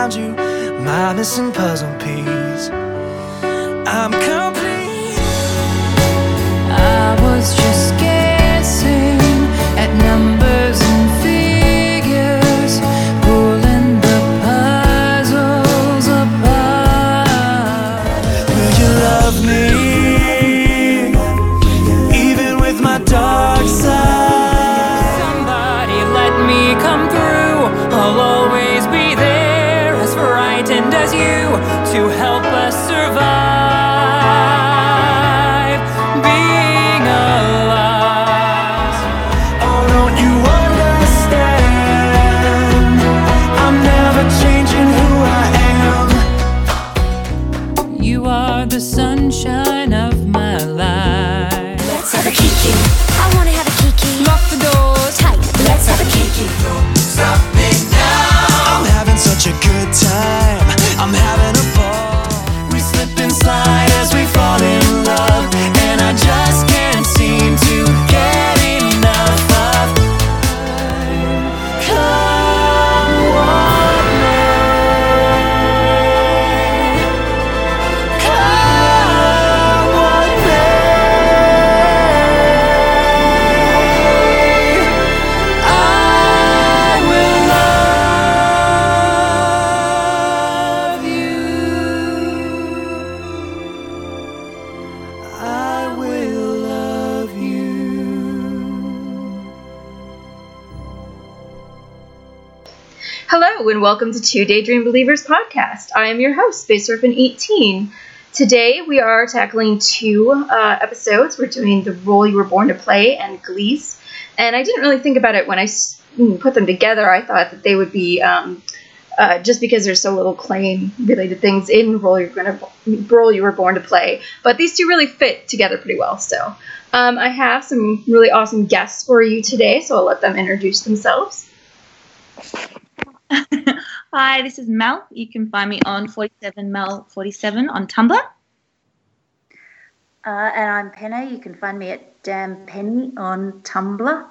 found you, my missing puzzle piece. I'm complete. I was just welcome to Two Daydream Believers podcast. I am your host, Space Surfing 18. Today we are tackling two uh, episodes. We're doing The Role You Were Born to Play and Glease. And I didn't really think about it when I put them together. I thought that they would be, um, uh, just because there's so little Klaine related things in Role You're, gonna, Role you Were Born to Play. But these two really fit together pretty well still. Um, I have some really awesome guests for you today, so I'll let them introduce themselves. Hi, this is Mel. You can find me on 47Mel47 on Tumblr. Uh, and I'm Penny. You can find me at Damn Penny on Tumblr.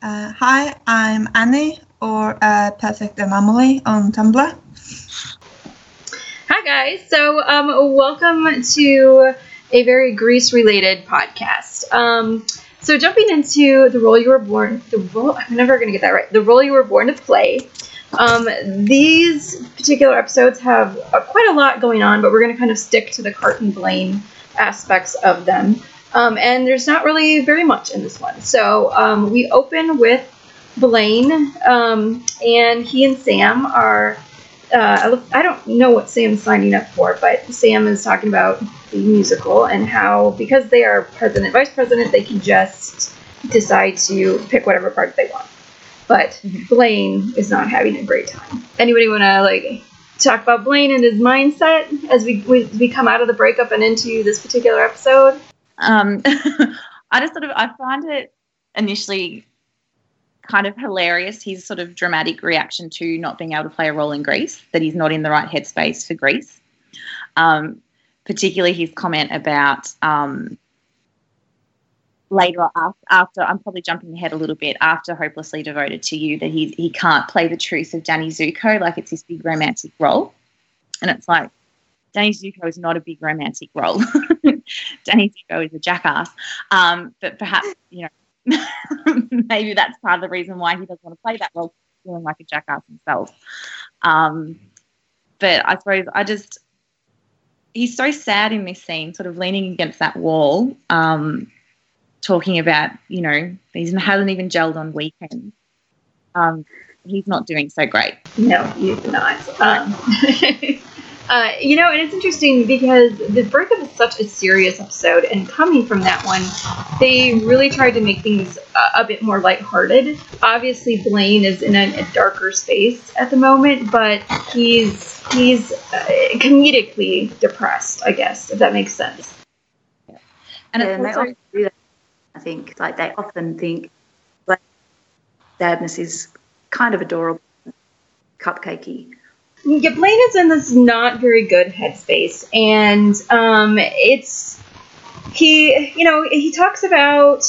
Uh, hi, I'm Annie or uh, Perfect Anomaly on Tumblr. Hi guys. So um, welcome to a very Grease related podcast. Um, so jumping into the role you were born, the role I'm never gonna get that right. The role you were born to play. Um, these particular episodes have uh, quite a lot going on, but we're gonna kind of stick to the Kurt and Blaine aspects of them. Um, and there's not really very much in this one. So um, we open with Blaine, um, and he and Sam are uh, I don't know what Sam's signing up for, but Sam is talking about the musical and how because they are president, vice president, they can just decide to pick whatever part they want. But Blaine is not having a great time. Anybody want to like talk about Blaine and his mindset as we, we we come out of the breakup and into this particular episode? Um, I just sort of I find it initially kind of hilarious his sort of dramatic reaction to not being able to play a role in Grease, that he's not in the right headspace for Grease. Um, particularly his comment about um, later after, I'm probably jumping ahead a little bit after hopelessly devoted to you that he he can't play the truth of Danny Zuko like it's this big romantic role, and it's like Danny Zuko is not a big romantic role. Danny Zuko is a jackass, um, but perhaps you know maybe that's part of the reason why he doesn't want to play that role, feeling like a jackass himself. Um, but I suppose I just he's so sad in this scene, sort of leaning against that wall, um, talking about you know he hasn't even gelled on weekends. Um, he's not doing so great. No, he's not. Um, uh, you know, and it's interesting because the breakup is such a serious episode, and coming from that one, they really tried to make things a, a bit more lighthearted. Obviously, Blaine is in a, a darker space at the moment, but he's he's uh, comedically depressed, I guess, if that makes sense. And Yeah, it's and they also, often do that. I think, like they often think, like sadness is kind of adorable, cupcakey. Yeah, Blaine is in this not very good headspace, and um, it's he. You know, he talks about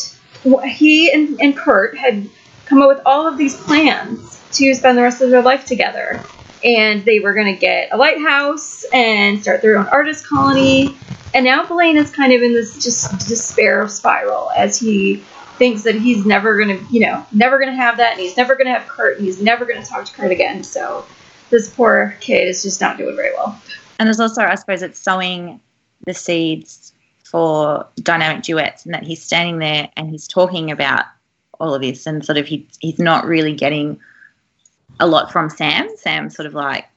he and, and Kurt had come up with all of these plans to spend the rest of their life together, and they were going to get a lighthouse and start their own artist colony. And now Blaine is kind of in this just despair spiral as he thinks that he's never to, you know, never to have that, and he's never to have Kurt, and he's never to talk to Kurt again. So this poor kid is just not doing very well. And there's also, I suppose, it's sowing the seeds for dynamic duets, and that he's standing there and he's talking about all of this, and sort of he, he's not really getting a lot from Sam. Sam sort of like,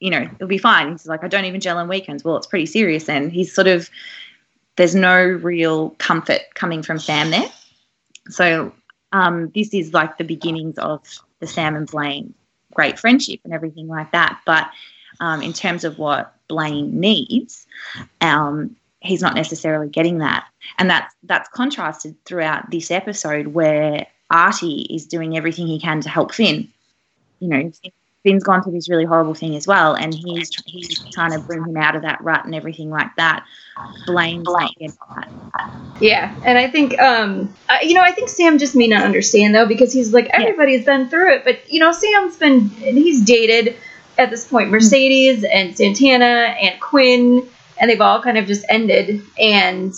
you know, it'll be fine. He's like, I don't even gel on weekends. Well, it's pretty serious. And he's sort of, there's no real comfort coming from Sam there. So um, this is like the beginnings of the Sam and Blaine great friendship and everything like that. But um, in terms of what Blaine needs, um, he's not necessarily getting that, and that's that's contrasted throughout this episode where Artie is doing everything he can to help Finn. You know, Finn's gone through this really horrible thing as well, and he's he's trying to bring him out of that rut and everything like that. Blame, blame. Yeah, and I think, um, you know, I think Sam just may not understand though because he's like everybody's been through it, but you know, Sam's been he's dated at this point Mercedes and Santana and Quinn, and they've all kind of just ended, and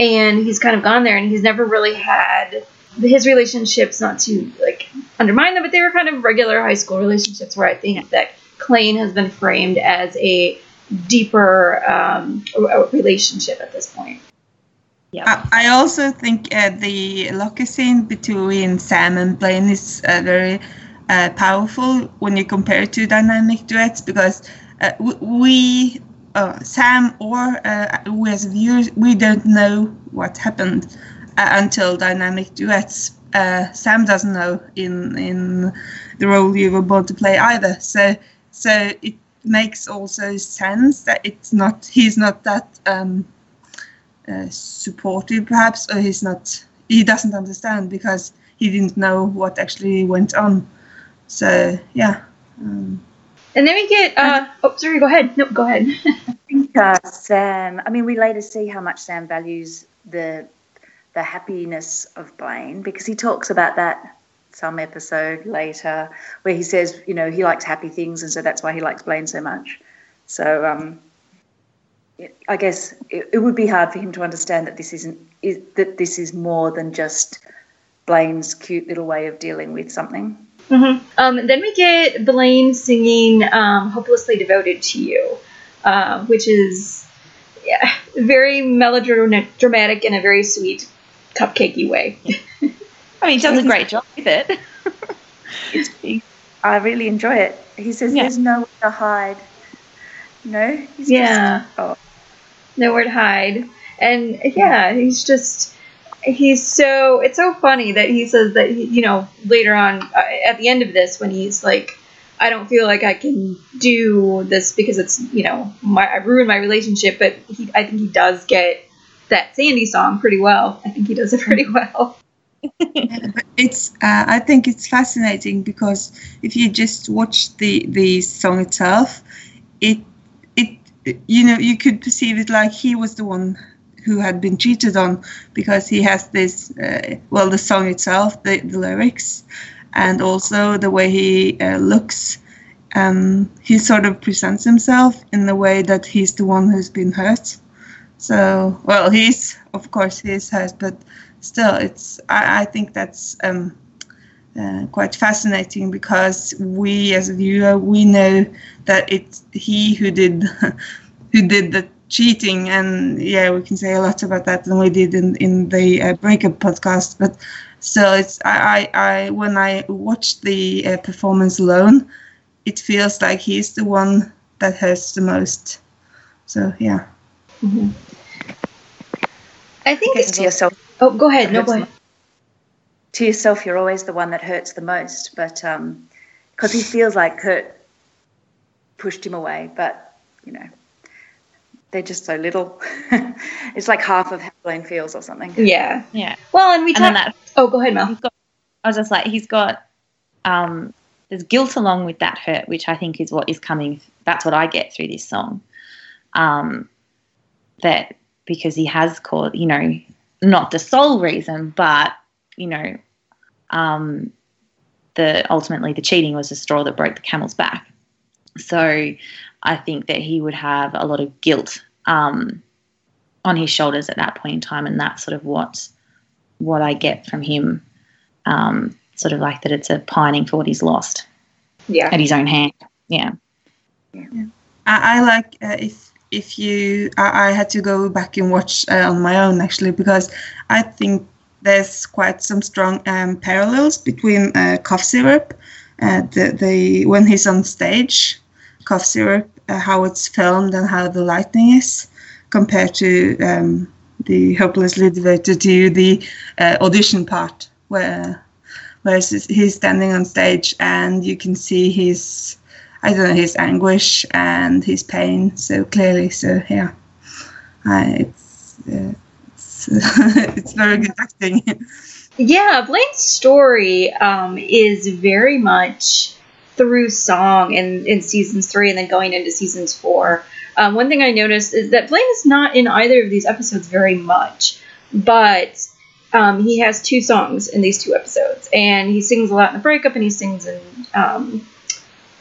and he's kind of gone there, and he's never really had his relationships not to like undermine them, but they were kind of regular high school relationships where I think that Klaine has been framed as a deeper um, relationship at this point. Yeah. I, I also think uh, the locker scene between Sam and Blaine is uh, very uh, powerful when you compare it to dynamic duets because uh, we, uh, Sam or uh, we as viewers, we don't know what happened until dynamic duets. Sam doesn't know in in the role you were born to play either. So so it makes also sense that it's not he's not that um, uh, supportive perhaps or he's not he doesn't understand because he didn't know what actually went on. So yeah um, and then we get uh, oh sorry go ahead. No go ahead. I think uh, sam i mean we later see how much sam values the the happiness of blaine because he talks about that some episode later where he says, you know, he likes happy things, and so that's why he likes Blaine so much. So um, it, I guess it, it, would be hard for him to understand that this isn't is, that this is more than just Blaine's cute little way of dealing with something. Mm-hmm. Um, then we get Blaine singing um, "Hopelessly Devoted to You," uh, which is yeah, very melodramatic and a very sweet, cupcakey way. I mean, he does a great job with it. I really enjoy it. He says yeah. there's nowhere to hide. No, he's yeah, just, oh. nowhere to hide, and yeah, he's just he's so it's so funny that he says that he, you know later on uh, at the end of this when he's like I don't feel like I can do this because it's you know my, I ruined my relationship, but he, I think he does get that Sandy song pretty well. I think he does it pretty well. It's uh, I think it's fascinating because if you just watch the the song itself, it it you know you could perceive it like he was the one who had been cheated on because he has this uh, well the song itself the, the lyrics and also the way he uh, looks. Um, he sort of presents himself in the way that he's the one who's been hurt so well he's of course he's has, but still, it's I, I think that's um, uh, quite fascinating because we as a viewer we know that it's he who did who did the cheating. And yeah we can say a lot about that than we did in in the uh, breakup podcast. But still it's I, I, I when I watch the uh, performance alone it feels like he's the one that hurts the most. So yeah. Mm-hmm. I think it's to yourself Oh, go ahead. No, go ahead. To yourself, you're always the one that hurts the most, but because um, he feels like Kurt pushed him away, but you know, they're just so little. it's like half of how Blaine feels, or something. Yeah, yeah. Well, and we talked. That, oh, go ahead, Mel. Got, I was just like, he's got. Um, there's guilt along with that hurt, which I think is what is coming. That's what I get through this song. Um, that because he has called, you know, not the sole reason, but you know, um, the ultimately the cheating was the straw that broke the camel's back. So I think that he would have a lot of guilt um, on his shoulders at that point in time, and that's sort of what what I get from him. Um, sort of like that it's a pining for what he's lost Yeah. at his own hand. Yeah. I, I like uh, if if you I, I had to go back and watch uh, on my own actually because I think there's quite some strong um, parallels between uh, cough syrup, uh, the the when he's on stage, cough syrup, uh, how it's filmed and how the lighting is compared to um, the hopelessly devoted to the uh, audition part where whereas he's standing on stage and you can see his I don't know his anguish and his pain so clearly. So yeah, I, it's uh, it's, it's very good acting. Yeah, Blaine's story um, is very much through song in, in seasons three and then going into seasons four. Um, one thing I noticed is that Blaine is not in either of these episodes very much, but um, he has two songs in these two episodes, and he sings a lot in the breakup, and he sings in um,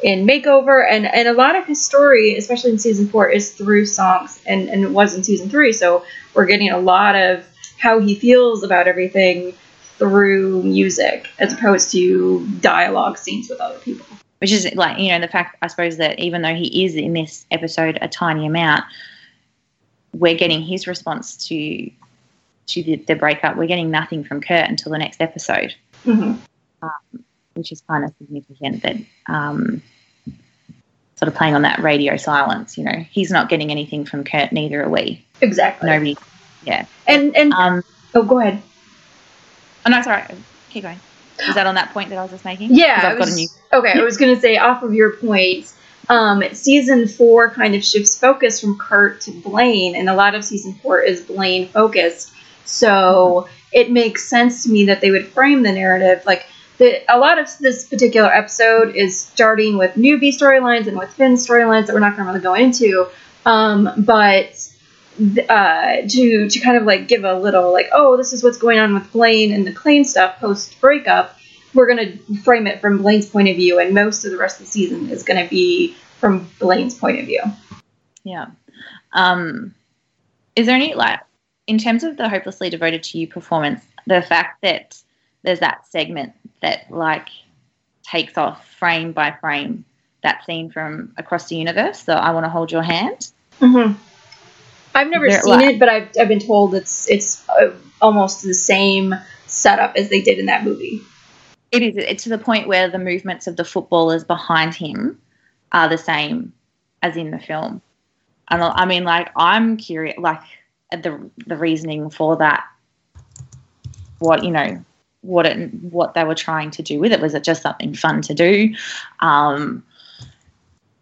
in makeover, and and a lot of his story, especially in season four, is through songs, and and it was in season three, so we're getting a lot of how he feels about everything through music as opposed to dialogue scenes with other people. which is like you know the fact I suppose that even though he is in this episode a tiny amount, we're getting his response to to the, the breakup. We're getting nothing from Kurt until the next episode, hmm which is kind of significant. That um, sort of playing on that radio silence. You know, he's not getting anything from Kurt. Neither are we. Exactly. Nobody. Yeah. And and Um. oh, go ahead. Oh no, sorry. Keep going. Was that on that point that I was just making? Yeah. I've got a new. Okay, I was gonna say off of your point, um, season four kind of shifts focus from Kurt to Blaine, and a lot of season four is Blaine focused. So it makes sense to me that they would frame the narrative like the, a lot of this particular episode is starting with newbie storylines and with Finn storylines that we're not going to really go into, um, but uh, to to kind of like give a little like oh this is what's going on with Blaine and the Klaine stuff post breakup we're going to frame it from Blaine's point of view, and most of the rest of the season is going to be from Blaine's point of view. Yeah. Um, is there any like in terms of the hopelessly devoted to you performance, the fact that there's that segment that like takes off frame by frame that scene from across the universe, So I want to hold your hand. Mm-hmm. I've never They're seen like- it, but I've, I've been told it's it's uh, almost the same setup as they did in that movie. It is it's to the point where the movements of the footballers behind him are the same as in the film. And I I mean, like, I'm curious, like, the the reasoning for that. What you know, what it what they were trying to do with it was it just something fun to do? Um,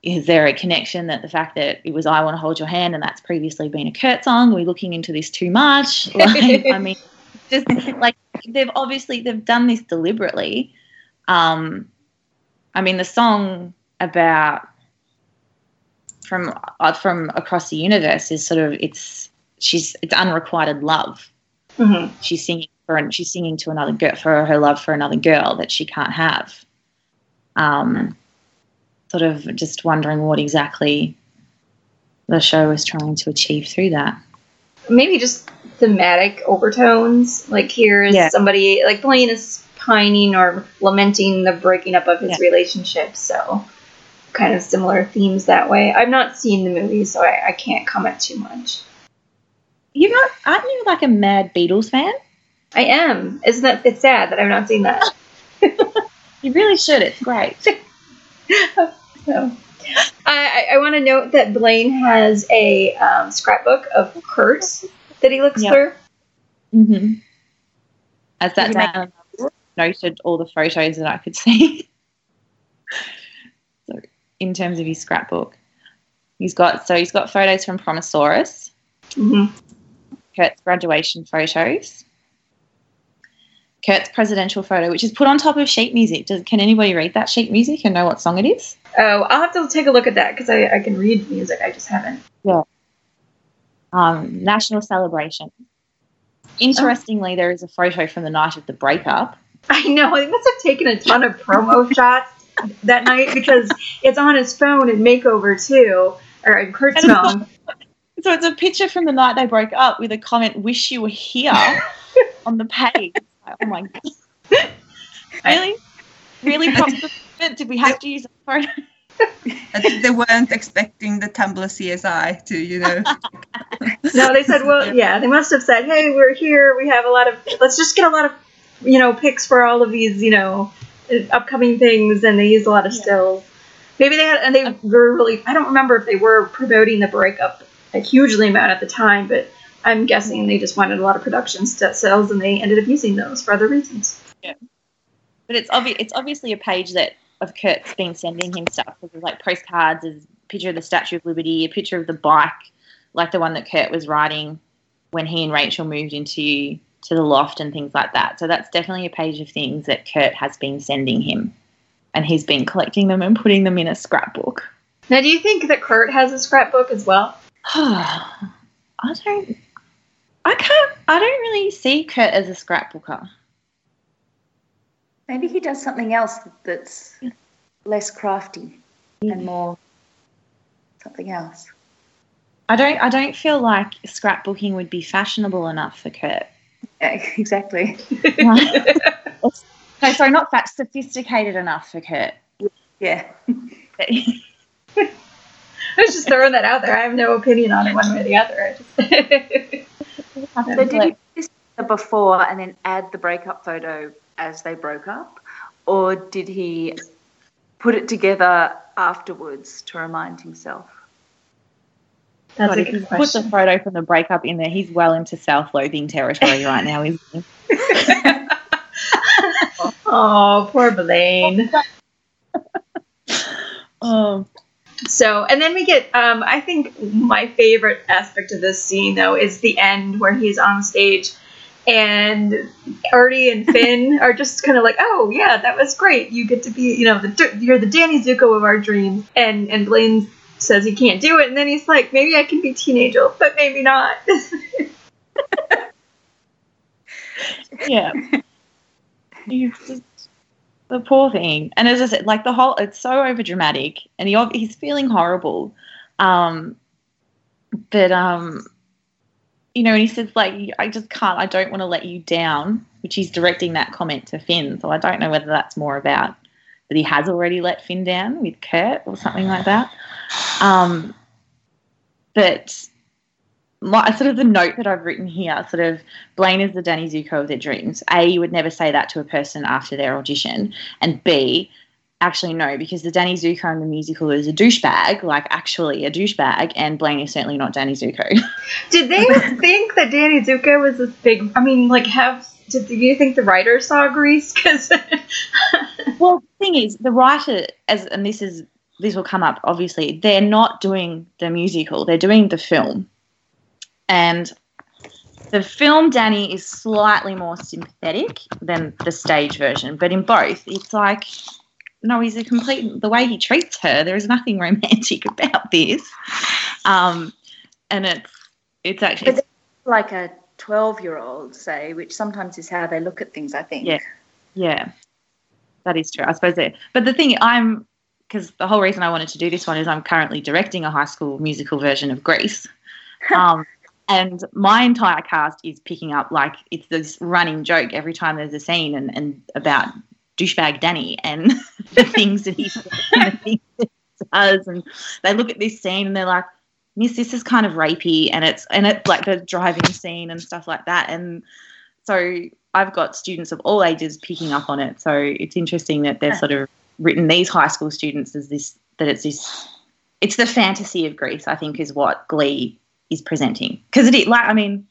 is there a connection that the fact that it was "I Want to Hold Your Hand" and that's previously been a Kurt song? Are we looking into this too much? Like, I mean, just like they've obviously they've done this deliberately. Um, I mean, the song about from uh, from across the universe is sort of it's she's it's unrequited love. Mm-hmm. She's singing for she's singing to another girl for her love for another girl that she can't have. Um, sort of just wondering what exactly the show was trying to achieve through that. Maybe just thematic overtones. Like here is Yeah. somebody like Blaine is pining or lamenting the breaking up of his Yeah. relationship. So kind of similar themes that way. I've not seen the movie, so I, I can't comment too much. You're not, aren't you like a mad Beatles fan? I am. Isn't that it's sad that I've not seen that. You really should. It's great. So, I, I, I want to note that Blaine has a um, scrapbook of Kurt's that he looks Yeah. through. Mm-hmm. As that Did you down, noted all the photos that I could see. so, in terms of his scrapbook, he's got so he's got photos from Promosaurus, hmm Kurt's graduation photos, Kurt's presidential photo, which is put on top of sheet music. Does, can anybody read that sheet music and know what song it is? Oh, I'll have to take a look at that because I, I can read music. I just haven't. Yeah. Um, national celebration. Interestingly, there is a photo from the night of the breakup I know. He must have taken a ton of promo shots that night because it's on his phone in Makeover too, or in Kurt's phone. So it's a picture from the night they broke up with a comment, "Wish you were here," on the page. Like, oh my god! Really, really? Props. Did we have to use a photo? I think they weren't expecting the Tumblr CSI to, you know. No, they said, well, yeah, they must have said, hey, we're here. We have a lot of, let's just get a lot of, you know, pics for all of these, you know, upcoming things. And they used a lot of stills. Maybe they had, and they were really, I don't remember if they were promoting the breakup a hugely amount at the time, but I'm guessing they just wanted a lot of production sales and they ended up using those for other reasons. Yeah, but it's obvious. It's obviously a page that of Kurt's been sending him stuff. There's like postcards, there's a picture of the Statue of Liberty, a picture of the bike, like the one that Kurt was riding when he and Rachel moved into to the loft and things like that. So that's definitely a page of things that Kurt has been sending him, and he's been collecting them and putting them in a scrapbook. Now, do you think that Kurt has a scrapbook as well? I don't. I can't. I don't really see Kurt as a scrapbooker. Maybe he does something else that's less crafty and more something else. I don't. I don't feel like scrapbooking would be fashionable enough for Kurt. Yeah, exactly. no, sorry, not that Sophisticated enough for Kurt. Yeah. I was just throwing that out there. I have no opinion on it one way or the other. I So did he do this before and then add the breakup photo as they broke up, or did he put it together afterwards to remind himself? That's God, a if you good put the photo from the breakup in there, he's well into self-loathing territory right now, isn't he? Oh, poor Blaine. Oh, So, and then we get, um, I think my favorite aspect of this scene, though, is the end where he's on stage and Artie and Finn are just kind of like, oh, yeah, that was great. You get to be, you know, the, you're the Danny Zuko of our dreams. And, and Blaine says he can't do it. And then he's like, maybe I can be Teenage Angel, but maybe not. yeah. He's just the poor thing, and as I said, like the whole, it's so over dramatic and he he's feeling horrible. Um, but um, you know, and he says like, I just can't, I don't want to let you down, which he's directing that comment to Finn. So I don't know whether that's more about that he has already let Finn down with Kurt or something like that. Um, but my sort of the note that I've written here, sort of Blaine is the Danny Zuko of their dreams. A, you would never say that to a person after their audition, and B, actually no, because the Danny Zuko in the musical is a douchebag, like actually a douchebag, and Blaine is certainly not Danny Zuko. Did they think that Danny Zuko was this big? I mean, like, have did do you think the writers saw Grease? Because well, the thing is, the writer, as and this is this will come up obviously, they're not doing the musical; they're doing the film, and the film Danny is slightly more sympathetic than the stage version, but in both, it's like no, he's a complete the way he treats her. There is nothing romantic about this, um, and it's it's actually But like a 12 year old, say, which sometimes is how they look at things, I think. Yeah. Yeah, that is true. I suppose that. But the thing I'm, because the whole reason I wanted to do this one is I'm currently directing a high school musical version of Grease. Um, and my entire cast is picking up like it's this running joke every time there's a scene and, and about douchebag Danny and the things that he things that he does. And they look at this scene and they're like, Miss, this is kind of rapey and it's and it's like the driving scene and stuff like that. And so I've got students of all ages picking up on it. So it's interesting that they're sort of written these high school students as this that it's this it's the fantasy of Grease, I think, is what Glee is presenting. Because it is like I mean,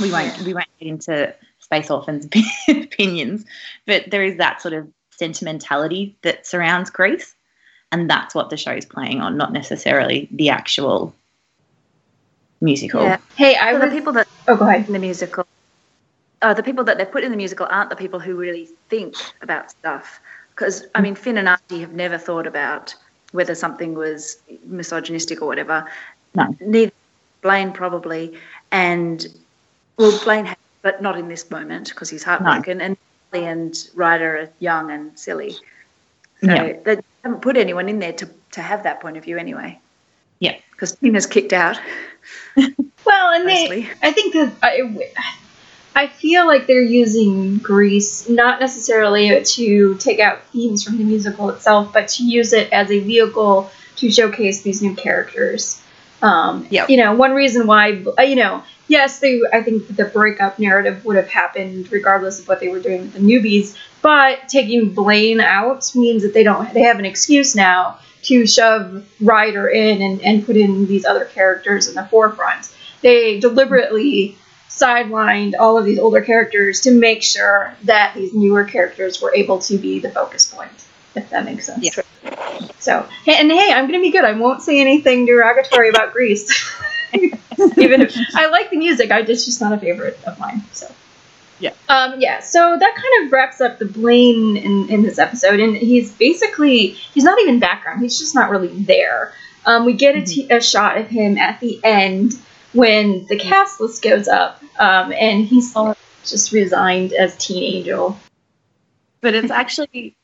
we won't we won't get into Space Orphans opinions, but there is that sort of sentimentality that surrounds Grease. And that's what the show is playing on, not necessarily the actual musical. Yeah. hey, I So was the people that Oh, go ahead. in the musical, uh, the people that they put in the musical aren't the people who really think about stuff. Because, I mean, Finn and Artie have never thought about whether something was misogynistic or whatever. No. Neither Blaine probably. And, well, Blaine has, but not in this moment because he's heartbroken. And Marley and Ryder are young and silly. So Yeah. they haven't put anyone in there to, to have that point of view anyway. Yeah. Because Tina's kicked out Well, and they. I think that I, I feel like they're using Grease not necessarily to take out themes from the musical itself, but to use it as a vehicle to showcase these new characters. Um, Yep. You know, one reason why, uh, you know, yes, they. I think the breakup narrative would have happened regardless of what they were doing with the newbies, but taking Blaine out means that they don't. They have an excuse now to shove Ryder in and, and put in these other characters in the forefront. They deliberately sidelined all of these older characters to make sure that these newer characters were able to be the focus point, if that makes sense. Yeah. So, hey, and hey, I'm gonna be good. I won't say anything derogatory about Grease. Even if I like the music, I it's just not a favorite of mine. So. Yeah. Um, yeah, so that kind of wraps up the Blaine in, in this episode, and he's basically he's not even background; he's just not really there. Um, we get a, t- a shot of him at the end when the cast list goes up, um, and he's just resigned as Teen Angel. but it's actually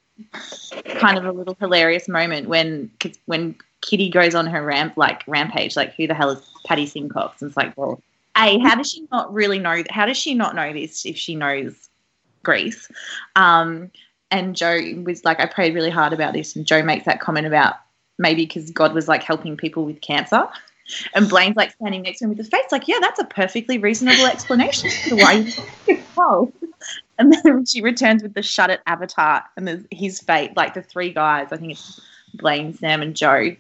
kind of a little hilarious moment when when Kitty goes on her ramp like rampage, like who the hell is Patty Simcox? And it's like, well, a how does she not really know? How does she not know this if she knows Grease? Um, and Joe was like, I prayed really hard about this, and Joe makes that comment about maybe because God was like helping people with cancer. And Blaine's like standing next to him with his face, like, yeah, that's a perfectly reasonable explanation for why you oh. And then she returns with the shut it avatar and there's his fate, like the three guys. I think it's Blaine, Sam, and Joe.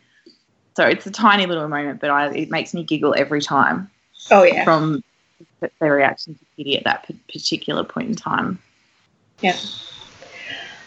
So it's a tiny little moment, but I, it makes me giggle every time Oh yeah. from their reaction to Kitty at that particular point in time. Yeah.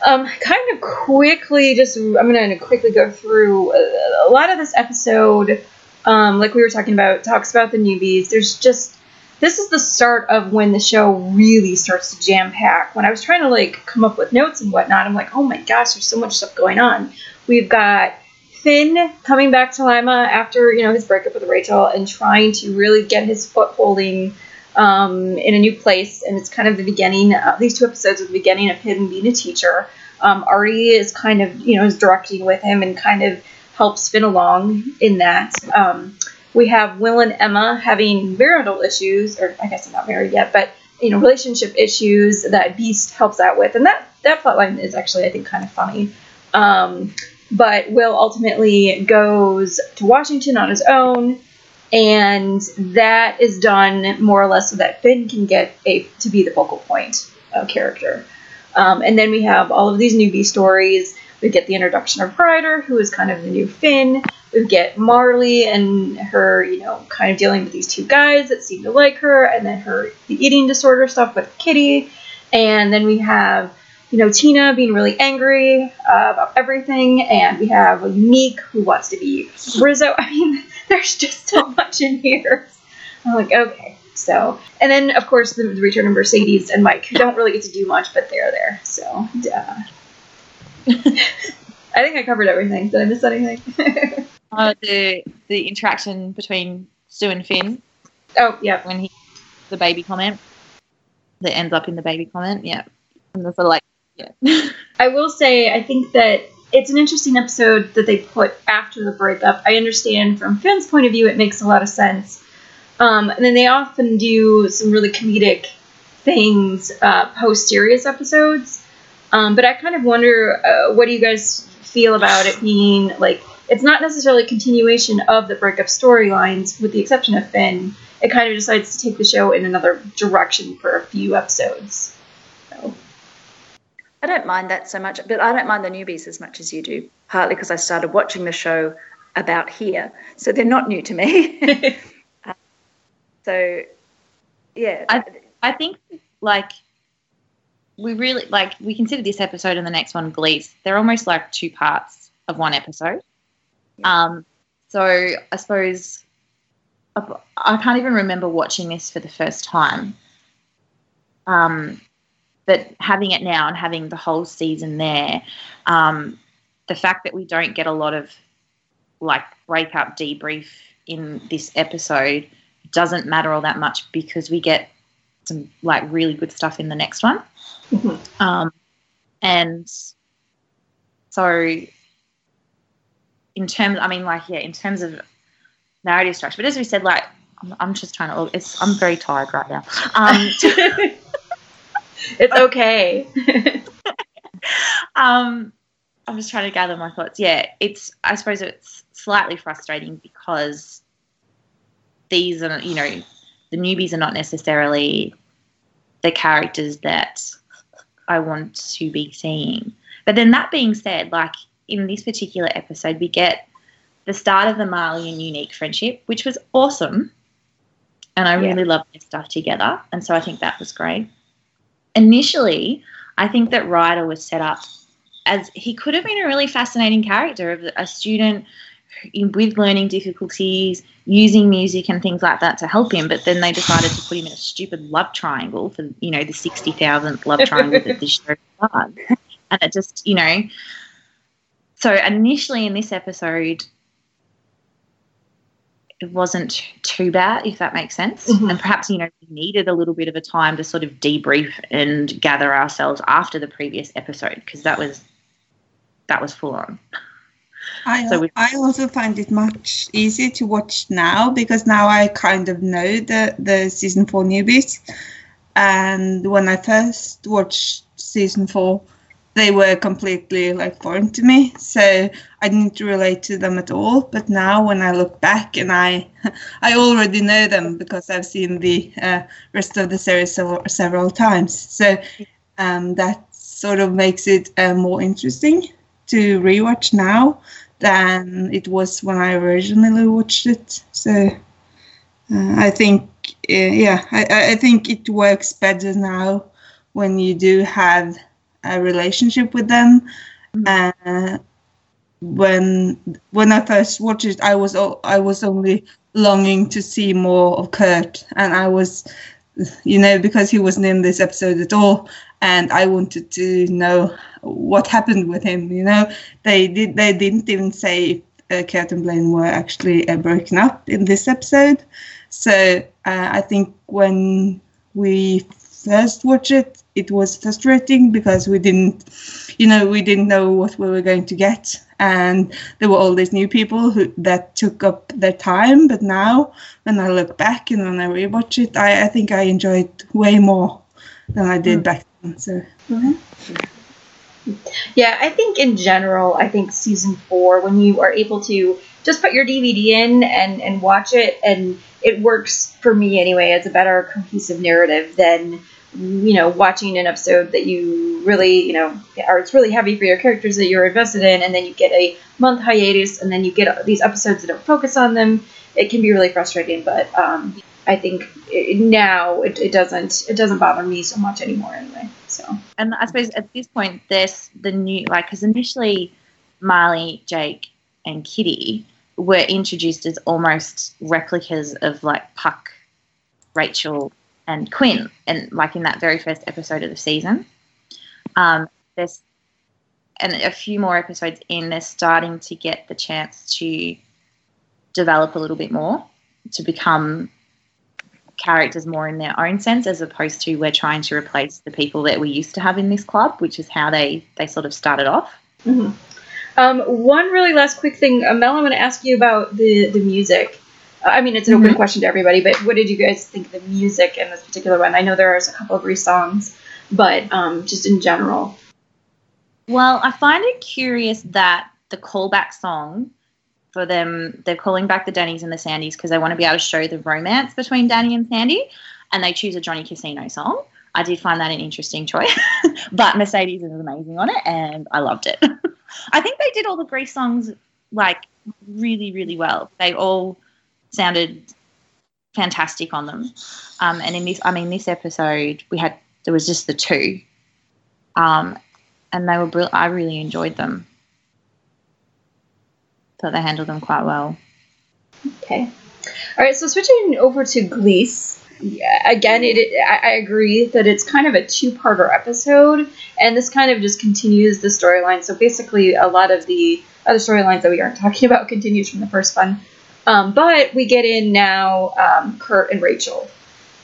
Um, kind of quickly, just I'm gonna quickly go through uh, a lot of this episode. Um, like we were talking about, talks about the newbies. There's just this is the start of when the show really starts to jam pack. When I was trying to like come up with notes and whatnot, I'm like, oh my gosh, there's so much stuff going on. We've got Finn coming back to Lima after you know his breakup with Rachel and trying to really get his footholding um, in a new place, and it's kind of the beginning. Uh, these two episodes are the beginning of him being a teacher. Um, Artie is kind of you know is directing with him and kind of helps Finn along in that. Um, we have Will and Emma having marital issues, or I guess they're not married yet, but you know relationship issues that Beiste helps out with, and that that plotline is actually I think kind of funny. Um, but Will ultimately goes to Washington on his own, and that is done more or less so that Finn can get a to be the focal point uh, character. Um, and then we have all of these newbie stories. We get the introduction of Ryder, who is kind of the new Finn. We get Marley and her, you know, kind of dealing with these two guys that seem to like her, and then her the eating disorder stuff with Kitty. And then we have, you know, Tina being really angry uh, about everything, and we have Unique who wants to be Rizzo. I mean, there's just so much in here. I'm like, okay. So, and then of course the, the return of Mercedes and Mike, who don't really get to do much, but they're there. So, uh, I think I covered everything. Did I miss anything? Uh, the the interaction between Sue and Finn oh, yeah. when he the baby comment that ends up in the baby comment, yeah, and the sort of like yeah. I will say, I think that it's an interesting episode that they put after the breakup. I understand from Finn's point of view, it makes a lot of sense. Um, and then they often do some really comedic things uh, post serious episodes. Um, but I kind of wonder uh, what do you guys feel about it being like it's not necessarily a continuation of the breakup storylines, with the exception of Finn. It kind of decides to take the show in another direction for a few episodes. So. I don't mind that so much, but I don't mind the newbies as much as you do, partly because I started watching the show about here, so they're not new to me. Uh, so, yeah. I- I think like we really like we consider this episode and the next one Glease. They're almost like two parts of one episode. Um, so I suppose I, I can't even remember watching this for the first time. Um, but having it now and having the whole season there, um, the fact that we don't get a lot of like breakup debrief in this episode doesn't matter all that much because we get some like really good stuff in the next one. Mhm. Um, and so, in terms, I mean, like, yeah, in terms of narrative structure, but as we said, like, I'm, I'm just trying to, it's, I'm very tired right now. Um, it's okay. um, I'm just trying to gather my thoughts. Yeah, it's, I suppose it's slightly frustrating because these are, you know, the newbies are not necessarily the characters that I want to be seeing. But then that being said, like in this particular episode, we get the start of the Marley and Unique friendship, which was awesome. And I Yeah. really loved their stuff together. And so I think that was great. Initially, I think that Ryder was set up as he could have been a really fascinating character of a student with learning difficulties, using music and things like that to help him. But then they decided to put him in a stupid love triangle for you know the sixty thousandth love triangle that this show was, and it just you know. So initially in this episode, it wasn't too bad, if that makes sense. Mhm. And perhaps you know we needed a little bit of a time to sort of debrief and gather ourselves after the previous episode because that was that was full on. I, So we- I also find it much easier to watch now because now I kind of know the, the season four newbies. And when I first watched season four, they were completely like foreign to me. So I didn't relate to them at all. But now when I look back and I I already know them because I've seen the uh, rest of the series several, several times. So um, that sort of makes it uh, more interesting to rewatch now than it was when I originally watched it. So uh, I think, uh, yeah, I- I, think it works better now when you do have a relationship with them. Uh, when when I first watched it, I was I was only longing to see more of Kurt, and I was, you know, because he wasn't in this episode at all, and I wanted to know what happened with him. You know, they did they didn't even say if uh, Kurt and Blaine were actually uh, broken up in this episode. So uh, I think when we first watched it, it was frustrating because we didn't, you know, we didn't know what we were going to get, and there were all these new people who that took up their time. But now, when I look back and when I rewatch it, I, I think I enjoyed way more than I did back So. Yeah, I think in general, I think season four, when you are able to just put your DVD in and, and watch it, and it works for me anyway as a better cohesive narrative than, you know, watching an episode that you really, you know, or it's really heavy for your characters that you're invested in, and then you get a month hiatus, and then you get these episodes that don't focus on them. It can be really frustrating, but um, I think it, now it, it doesn't it doesn't bother me so much anymore anyway. So and I suppose at this point, there's the new like because initially Marley, Jake, and Kitty were introduced as almost replicas of like Puck, Rachel, and Quinn, and like in that very first episode of the season. Um, there's and a few more episodes in, they're starting to get the chance to develop a little bit more to become characters more in their own sense as opposed to we're trying to replace the people that we used to have in this club which is how they they sort of started off Mhm. Um, one really last quick thing, uh, Mel, I'm going to ask you about the the music. Uh, I mean, it's an open Mhm. question to everybody, but what did you guys think of the music in this particular one? I know there's a couple of songs, but um, just in general. well i find it curious that the callback song for them they're calling back the dannys and the sandys because they want to be able to show the romance between danny and sandy and they choose a johnny casino song. I did find that an interesting choice but mercedes is amazing on it and i loved it. I think they did all the grease songs like really really well. They all sounded fantastic on them. Um, and in this i mean this episode we had there was just the two. Um, and they were brill- i really enjoyed them thought they handled them quite well Okay. All right, so switching over to Glease. Again, it, it, I I agree that it's kind of a two-parter episode, and this kind of just continues the storyline. So basically, a lot of the other storylines that we aren't talking about continues from the first one. Um, but we get in now um, Kurt and Rachel.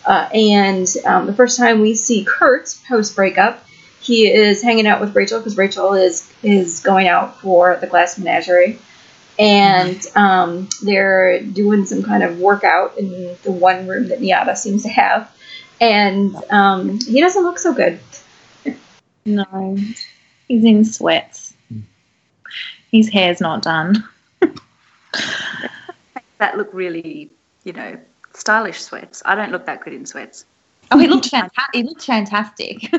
Uh, and um, the first time we see Kurt post breakup he is hanging out with Rachel because Rachel is is going out for the glass menagerie, and um, they're doing some kind of workout in the one room that Miata seems to have, and um, he doesn't look so good. No, he's in sweats. His hair's not done. That look really, you know, stylish sweats. I don't look that good in sweats. Oh, he looked fantastic. He looked fantastic.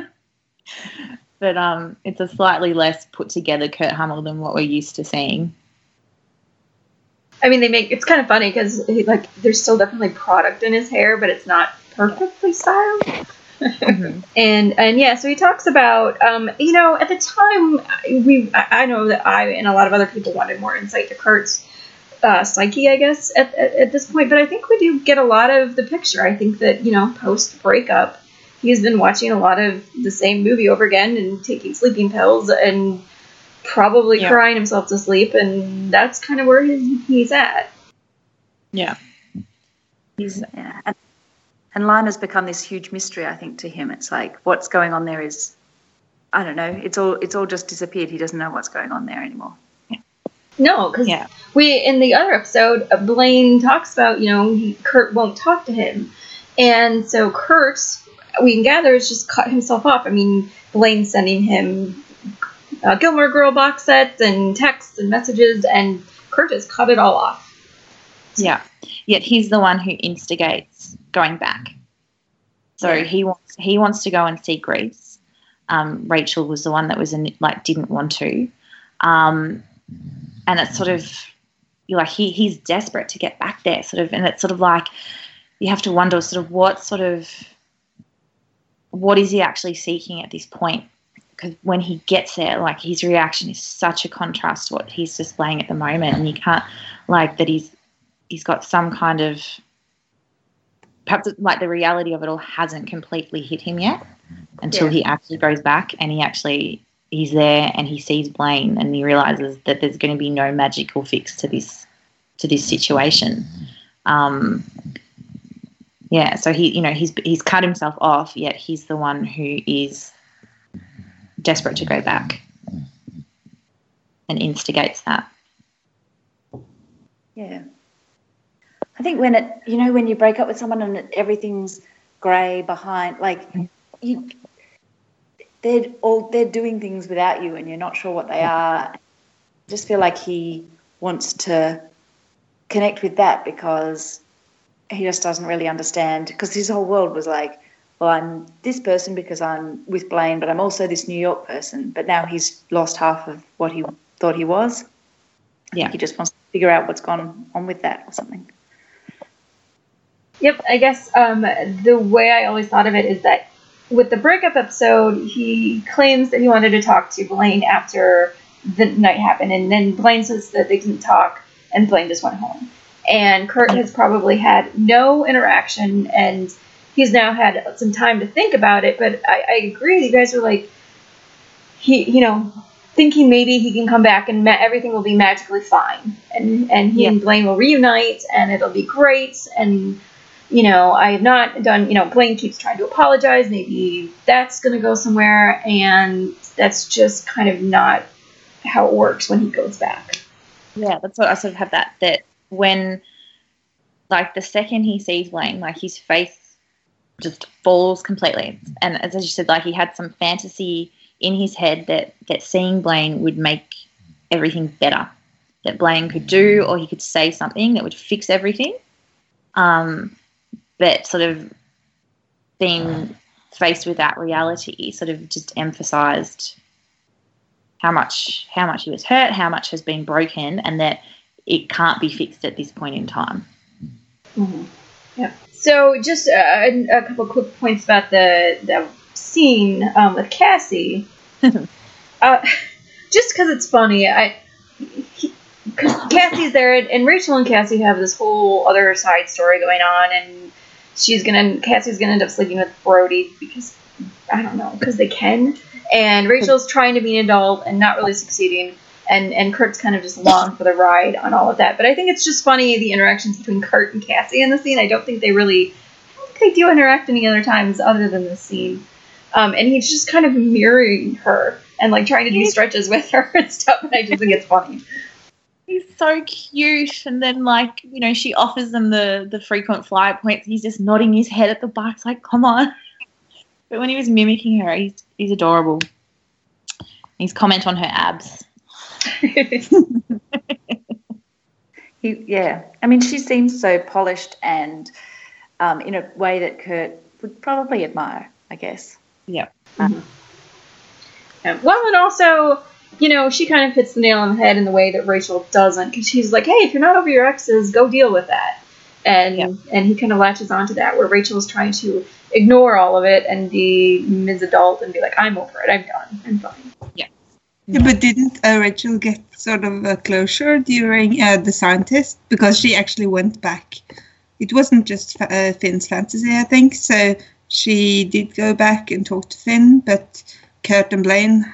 but um, it's a slightly less put together Kurt Hummel than what we're used to seeing. I mean, they make it's kind of funny because like there's still definitely product in his hair, but it's not perfectly styled. Mhm. and and yeah, so he talks about um, you know at the time we I I know that I and a lot of other people wanted more insight to Kurt's uh, psyche, I guess at, at at this point, but I think we do get a lot of the picture. I think that you know post breakup, he's been watching a lot of the same movie over again and taking sleeping pills and probably Yeah. crying himself to sleep, and that's kind of where he's, he's at. Yeah. He's Yeah. And, and Lima's become this huge mystery, I think, to him. It's like what's going on there is I don't know, it's all it's all just disappeared. He doesn't know what's going on there anymore. No, because Yeah. we in the other episode, uh, Blaine talks about you know he, Kurt won't talk to him, and so Kurt, we can gather, has just cut himself off. I mean, Blaine's sending him uh, Gilmore Girl box sets and texts and messages, and Kurt has cut it all off. Yeah. Yet he's the one who instigates going back. So Yeah. he wants he wants to go and see Grease. Um, Rachel was the one that was in, like didn't want to, um, and it's sort of you're like he he's desperate to get back there, sort of, and it's sort of like you have to wonder sort of what sort of what is he actually seeking at this point when he gets there, like his reaction is such a contrast to what he's displaying at the moment, and you can't like that he's he's got some kind of perhaps like the reality of it all hasn't completely hit him yet until Yeah. he actually goes back and he actually he's there and he sees Blaine and he realizes that there's going to be no magical fix to this to this situation. Um, yeah, so he you know he's he's cut himself off, yet he's the one who is desperate to go back and instigates that. Yeah. I think when it, you know, when you break up with someone and it, everything's grey behind, like you, they're all they're doing things without you, and you're not sure what they are. I just feel like he wants to connect with that because he just doesn't really understand. Because his whole world was like, well, I'm this person because I'm with Blaine, but I'm also this New York person. But now he's lost half of what he thought he was. I Yeah. he just wants to figure out what's gone on with that or something. Yep, I guess um, the way I always thought of it is that with the breakup episode, he claims that he wanted to talk to Blaine after the night happened, and then Blaine says that they didn't talk, and Blaine just went home. And Kurt has probably had no interaction, and he's now had some time to think about it. But I, I agree, you guys are like, he, you know, thinking maybe he can come back and ma- everything will be magically fine, and and he and Blaine will reunite, and it'll be great, and you know, I have not done, you know, Blaine keeps trying to apologize. Maybe that's going to go somewhere. And that's just kind of not how it works when he goes back. Yeah, that's what I sort of have that that when like the second he sees Blaine, like his face just falls completely. And as you said, like he had some fantasy in his head that that seeing Blaine would make everything better. That Blaine could do or he could say something that would fix everything. Um, but sort of being faced with that reality sort of just emphasized how much how much he was hurt, how much has been broken, and that it can't be fixed at this point in time. Yeah. So just a, a couple quick points about the the scene um, with Cassie. uh, just because it's funny, I. Because Cassie's there, and, and Rachel and Cassie have this whole other side story going on, and she's gonna Cassie's gonna end up sleeping with Brody because I don't know because they can, and Rachel's trying to be an adult and not really succeeding, and and Kurt's kind of just long for the ride on all of that. But I think it's just funny the interactions between Kurt and Cassie in the scene. I don't think they really, I think they do interact any other times other than this scene. um, and he's just kind of mirroring her and like trying to do stretches with her and stuff. And I just think it's funny. He's so cute, and then like you know, she offers them the the frequent flyer points. He's just nodding his head at the bar. It's like, come on. But when he was mimicking her, he's he's adorable. His comment on her abs. He, yeah, I mean, she seems so polished and um, in a way that Kurt would probably admire, I guess. Yeah. Yeah. Well, and also, you know, she kind of hits the nail on the head in the way that Rachel doesn't, because she's like, "Hey, if you're not over your exes, go deal with that." And Yeah. and he kind of latches onto that, where Rachel is trying to ignore all of it and be Ms. Adult and be like, "I'm over it. I'm done. I'm fine." Yeah, but didn't uh, Rachel get sort of a closure during uh, the scientist because she actually went back? It wasn't just uh, Finn's fantasy, I think. So she did go back and talk to Finn, but Kurt and Blaine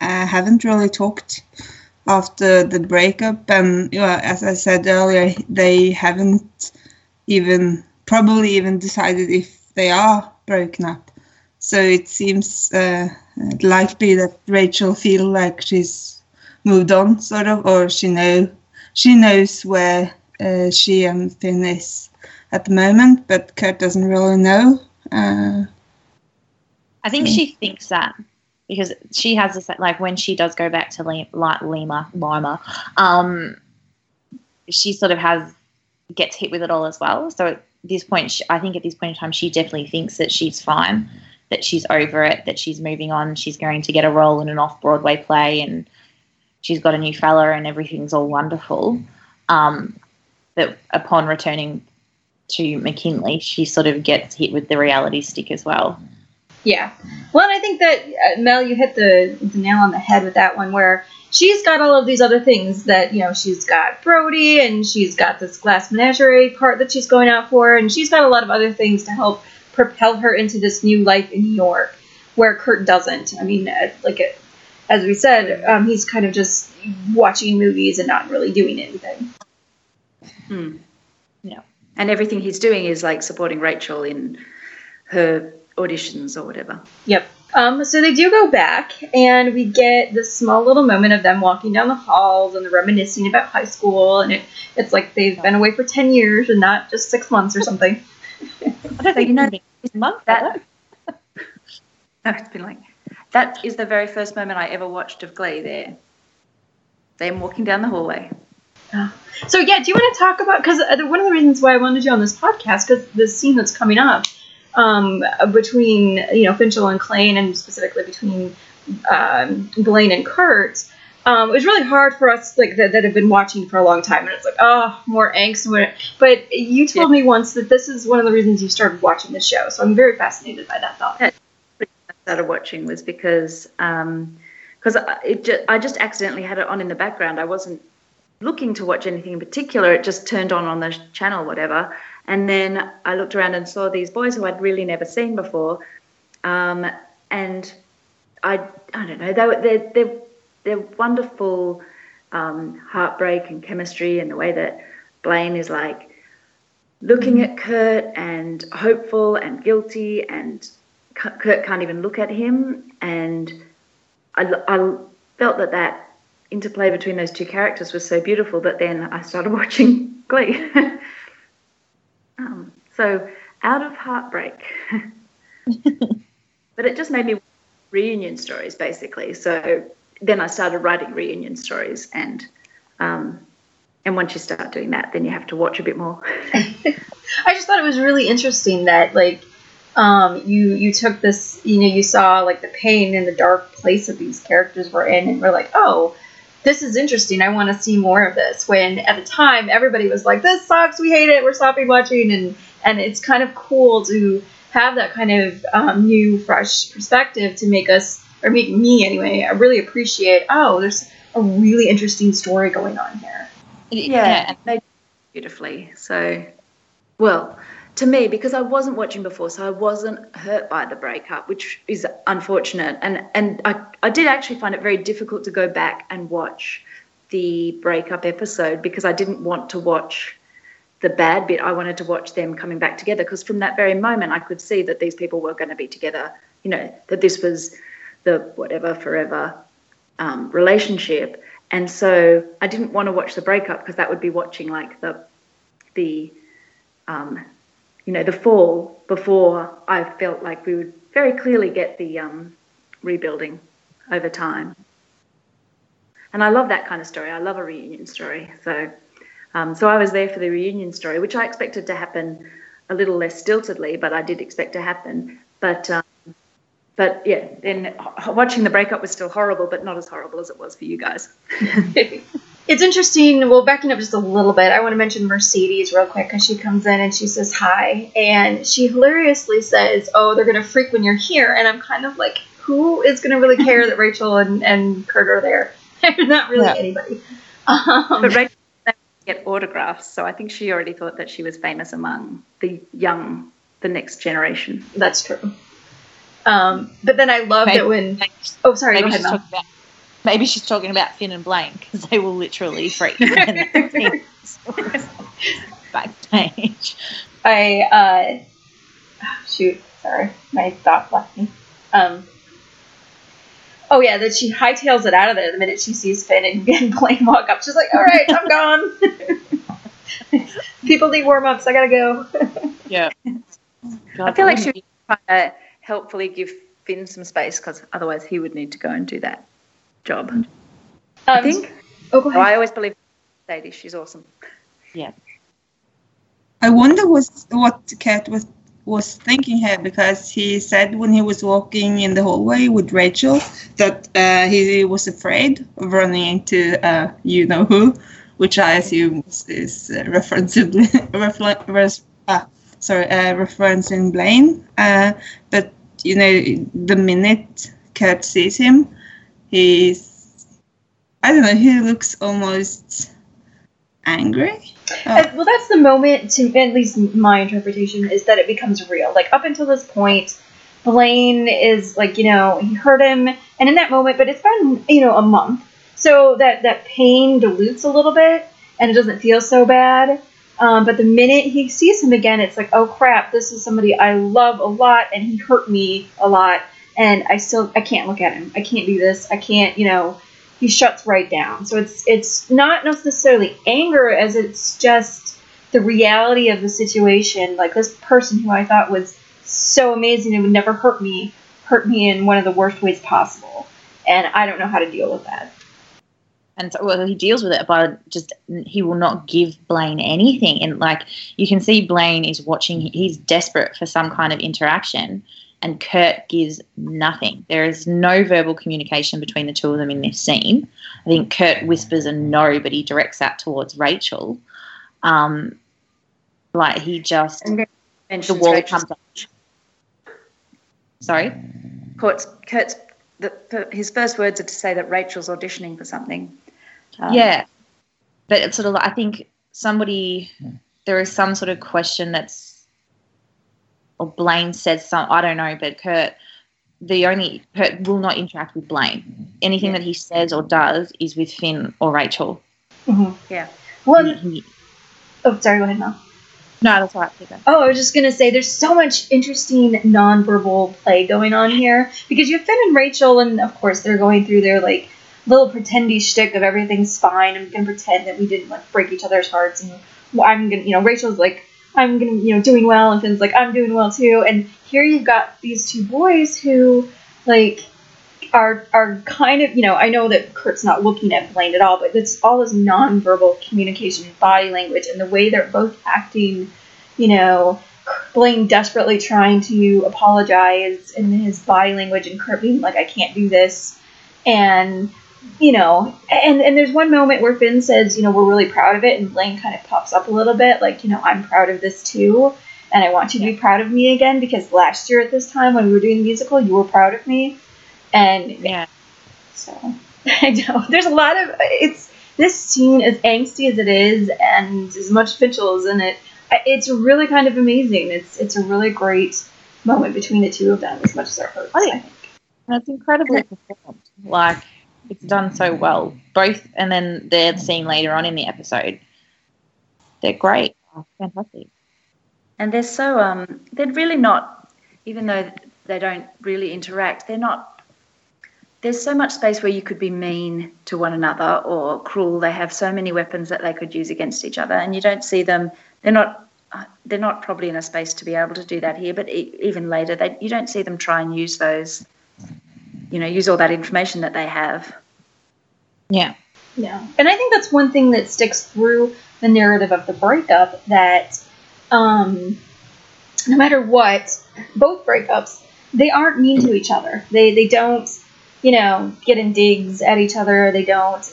uh, haven't really talked after the breakup. And yeah, as I said earlier, they haven't even probably even decided if they are broken up. So it seems uh, likely that Rachel feel like she's moved on, sort of, or she know she knows where uh, she and Finn is at the moment, but Kurt doesn't really know. Uh, I think she thinks that because she has this like when she does go back to Lima, Lima, Lima um, she sort of has gets hit with it all as well. So at this point, she, I think at this point in time, she definitely thinks that she's fine, that she's over it, that she's moving on, she's going to get a role in an off Broadway play, and she's got a new fella, and everything's all wonderful. Um, but upon returning to McKinley, she sort of gets hit with the reality stick as well. Yeah. Well, I think that uh, Mel, you hit the, the nail on the head with that one, where she's got all of these other things that you know she's got Brody, and she's got this glass menagerie part that she's going out for, and she's got a lot of other things to help propel her into this new life in New York, where Kurt doesn't. I mean, uh, like uh, as we said, um, he's kind of just watching movies and not really doing anything. Hmm. Yeah. And everything he's doing is like supporting Rachel in her auditions or whatever. Yep. Um, so they do go back, and we get this small little moment of them walking down the halls and they're reminiscing about high school, and it, it's like they've been away for ten years and not just six months or something. I don't think you know, this month. that- No, it's been like that is the very first moment I ever watched of Glee. There, them walking down the hallway. So yeah, do you want to talk about because one of the reasons why I wanted you on this podcast because the scene that's coming up um, between you know Finchel and Klaine and specifically between um, Blaine and Kurt. Um, it was really hard for us like that, that have been watching for a long time, and it's like oh more angst. But you told me once that this is one of the reasons you started watching the show, so I'm very fascinated by that thought. I started watching was because because I it ju- I just accidentally had it on in the background. I wasn't looking to watch anything in particular. It just turned on on the channel, whatever. And then I looked around and saw these boys who I'd really never seen before, um, and I I don't know they were they're they're, they're wonderful um, heartbreak and chemistry and the way that Blaine is like looking at Kurt and hopeful and guilty and Kurt can't even look at him and I, I felt that that interplay between those two characters was so beautiful but then I started watching Glee. um, so out of heartbreak. but it just made me reunion stories basically. So then I started writing reunion stories and um, and once you start doing that then you have to watch a bit more. I just thought it was really interesting that like um, you you took this you know you saw like the pain and the dark place that these characters were in and we're like oh this is interesting. I want to see more of this. When at the time everybody was like this sucks. We hate it. We're stopping watching. And and it's kind of cool to have that kind of um, new fresh perspective to make us or make me anyway I really appreciate oh there's a really interesting story going on here yeah, and they did beautifully. So, well, to me, because I wasn't watching before, so I wasn't hurt by the breakup, which is unfortunate. And and I, I did actually find it very difficult to go back and watch the breakup episode because I didn't want to watch the bad bit. I wanted to watch them coming back together because from that very moment, I could see that these people were going to be together you know, that this was the whatever forever um, relationship. And so I didn't want to watch the breakup because that would be watching like the the um, you know the fall before I felt like we would very clearly get the um, rebuilding over time. And I love that kind of story. I love a reunion story. So um, so I was there for the reunion story, which I expected to happen a little less stiltedly, but I did expect to happen. But um, but yeah, then watching the breakup was still horrible, but not as horrible as it was for you guys. It's interesting. Well, backing up just a little bit, I want to mention Mercedes real quick because she comes in and she says hi, and she hilariously says, "Oh, they're gonna freak when you're here," and I'm kind of like, who is gonna really care that Rachel and, and Kurt are there? Not really Yeah. anybody. Um, But Rachel didn't get autographs, so I think she already thought that she was famous among the young, the next generation. that's true. Um, but then I love Maybe- that when. Oh, sorry. maybe Go she's talking about maybe she's talking about Finn and Blaine because they will literally freak when the team backstage. I uh, shoot, sorry, my thought left me. Um, oh yeah, that she hightails it out of there the minute she sees Finn and, and Blaine walk up. She's like, "All right, I'm gone. People need warm ups. I gotta go." Yeah. I feel like she would try to helpfully give Finn some space because otherwise he would need to go and do that job. I Um, think. Oh, go ahead. I always believe Sadie. She's awesome. Yeah. I wonder was what Kurt was was thinking here because he said when he was walking in the hallway with Rachel that uh, he was afraid of running into uh, you know who, which I assume is, is uh, referencing refle- res- sorry uh, referencing Blaine. Uh, but you know the minute Kurt sees him, he's I don't know. He looks almost angry. Uh, well, that's the moment, to at least my interpretation, is that it becomes real. Like, up until this point, Blaine is like, you know, he hurt him, and in that moment, but it's been, you know, a month. So that, that pain dilutes a little bit, and it doesn't feel so bad. Um, but the minute he sees him again, it's like, oh crap, this is somebody I love a lot, and he hurt me a lot, and I still, I can't look at him. I can't do this. I can't, you know, he shuts right down. So it's it's not necessarily anger as it's just the reality of the situation. Like this person who I thought was so amazing and would never hurt me, hurt me in one of the worst ways possible. And I don't know how to deal with that. And so, well, he deals with it by just he will not give Blaine anything, and like you can see, Blaine is watching. He's desperate for some kind of interaction, and Kurt gives nothing. There is no verbal communication between the two of them in this scene. I think Kurt whispers a no, but he directs that towards Rachel. Um, like he just And then the wall Rachel's- comes up. Sorry. Kurt's, Kurt's the, his first words are to say that Rachel's auditioning for something. Um, yeah but it's sort of like i think somebody there is some sort of question that's or blaine says some i don't know but kurt the only kurt will not interact with blaine anything Yeah. that he says or does is with finn or rachel Mm-hmm. Yeah. Well, He- oh, sorry, go ahead, Mel. no that's all right Keep going. Oh, I was just gonna say, there's so much interesting nonverbal play going on here because you have Finn and Rachel, and of course they're going through their like little pretendy shtick of everything's fine. I'm gonna pretend that we didn't like break each other's hearts, and I'm gonna, you know, Rachel's like, I'm gonna, you know, doing well, and Finn's like, I'm doing well too. And here you've got these two boys who, like, are are kind of, you know, I know that Kurt's not looking at Blaine at all, but it's all this nonverbal communication, body language, and the way they're both acting you know, Blaine desperately trying to apologize in his body language and Kurt being like, I can't do this. And, you know, and, and there's one moment where Finn says, you know, we're really proud of it. And Blaine kind of pops up a little bit, like, you know, I'm proud of this too. And I want you to be proud of me again because last year at this time when we were doing the musical, you were proud of me. And yeah so I know there's a lot of it's this scene as angsty as it is, and as much Mitchell is in it. It's really kind of amazing. It's it's a really great moment between the two of them, as much as it hurts. Oh, I think. That's incredibly performed. Like it's done so well. Both, and then they're seen later on in the episode, they're great. Fantastic. And they're so um they're really not even though they don't really interact. They're not. There's so much space where you could be mean to one another or cruel. They have so many weapons that they could use against each other, and you don't see them. They're not. They're not probably in a space to be able to do that here. But even later, they you don't see them try and use those. You know, use all that information that they have. Yeah. Yeah. And I think that's one thing that sticks through the narrative of the breakup that um, no matter what, both breakups, they aren't mean to each other. They they don't, you know, get in digs at each other. They don't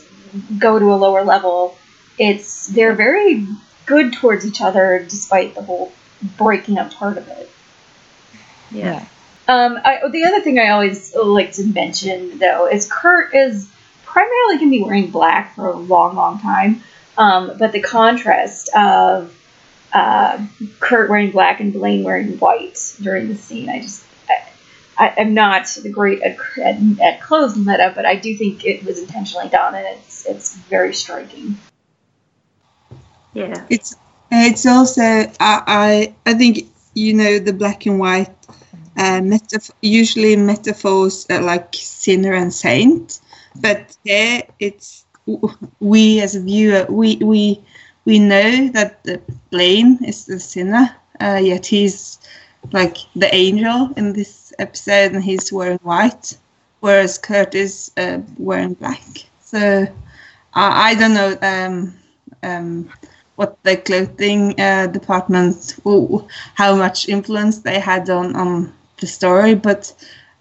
go to a lower level. It's they're very good towards each other despite the whole breaking up part of it. Yeah. Um, I, the other thing I always like to mention, though, is Kurt is primarily going to be wearing black for a long, long time. Um, but the contrast of uh, Kurt wearing black and Blaine wearing white during the scene, I just, I, I, I'm not great at, at, at clothes meta, but I do think it was intentionally done, and it's it's very striking. Yeah. It's it's also I I, I think you know the black and white uh, metaf- usually metaphors are like sinner and saint, but here it's we as a viewer we we we know that the Blaine is the sinner, uh, yet he's like the angel in this episode, and he's wearing white, whereas Kurt is uh, wearing black. So I I don't know. Um, um, what the clothing uh, department, how much influence they had on, on the story, but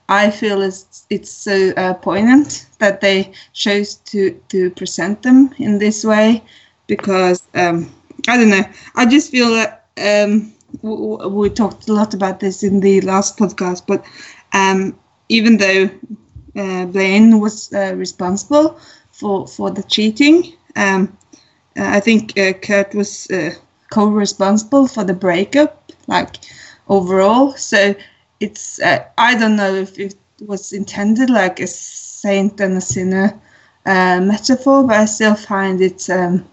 I feel it's it's so uh, poignant that they chose to to present them in this way because um, I don't know. I just feel that um, w- we talked a lot about this in the last podcast, but um, even though uh, Blaine was uh, responsible for for the cheating. Um, uh, I think uh, Kurt was uh, co-responsible for the breakup, like overall. So it's uh, I don't know if it was intended like a saint and a sinner uh, metaphor, but I still find it um,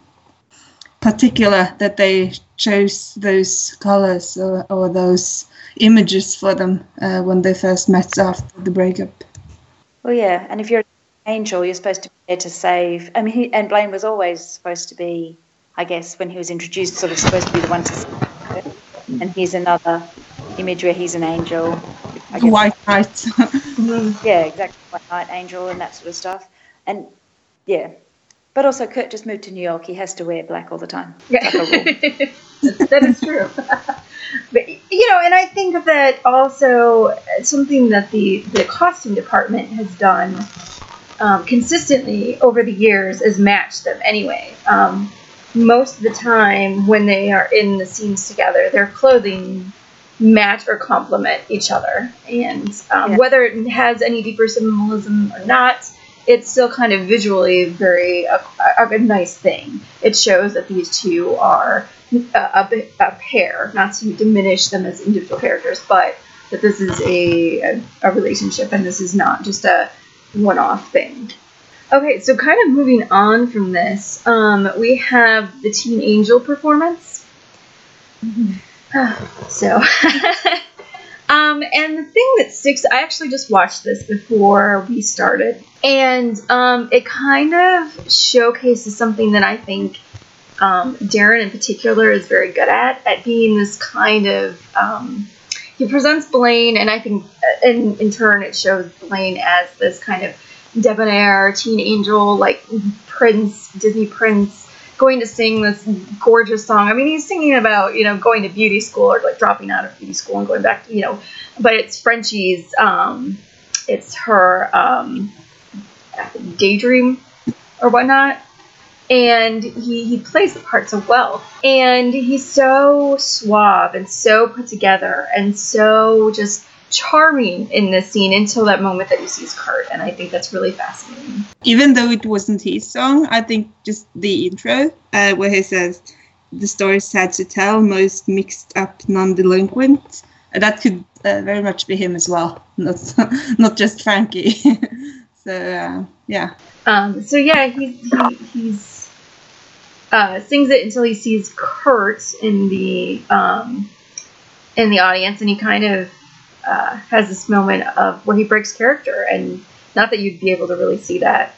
particular that they chose those colors or, or those images for them uh, when they first met after the breakup. Well, yeah, and if you're an angel, you're supposed to be there to save. I mean, he, and Blaine was always supposed to be, I guess, when he was introduced, sort of supposed to be the one to save. And here's another image where he's an angel. I guess. White knight. Yeah, exactly. White knight, angel, and that sort of stuff. And yeah, but also Kurt just moved to New York. He has to wear black all the time. Yeah, It's like a rule. that is true. but you know, and I think that also something that the the costume department has done um, consistently over the years is match them. Anyway, um, most of the time when they are in the scenes together, their clothing match or complement each other, and um, Yeah. whether it has any deeper symbolism or not. It's still kind of visually very a, a, a nice thing. It shows that these two are a, a, a pair, not to diminish them as individual characters, but that this is a, a, a relationship and this is not just a one off thing. Okay, so kind of moving on from this, um, we have the Teen Angel performance. so, um, and the thing that sticks, I actually just watched this before we started, and um, it kind of showcases something that I think um, Darren in particular is very good at, at being this kind of. Um, he presents Blaine, and I think uh, in, in turn it shows Blaine as this kind of debonair teen angel, like prince, Disney prince, going to sing this gorgeous song. I mean, he's singing about, you know, going to beauty school or like dropping out of beauty school and going back, to, you know, but it's Frenchie's, um, it's her um, daydream or whatnot and he, he plays the part so well. And he's so suave and so put together and so just charming in this scene until that moment that he sees Kurt. And I think that's really fascinating. even though it wasn't his song, I think just the intro uh, where he says the story sad to tell, most mixed up non-delinquent. uh, that could uh, very much be him as well, not not just Frankie. so uh, yeah, Um, so yeah, he, he he's uh, sings it until he sees Kurt in the um, in the audience, and he kind of uh, has this moment of where he breaks character, and not that you'd be able to really see that,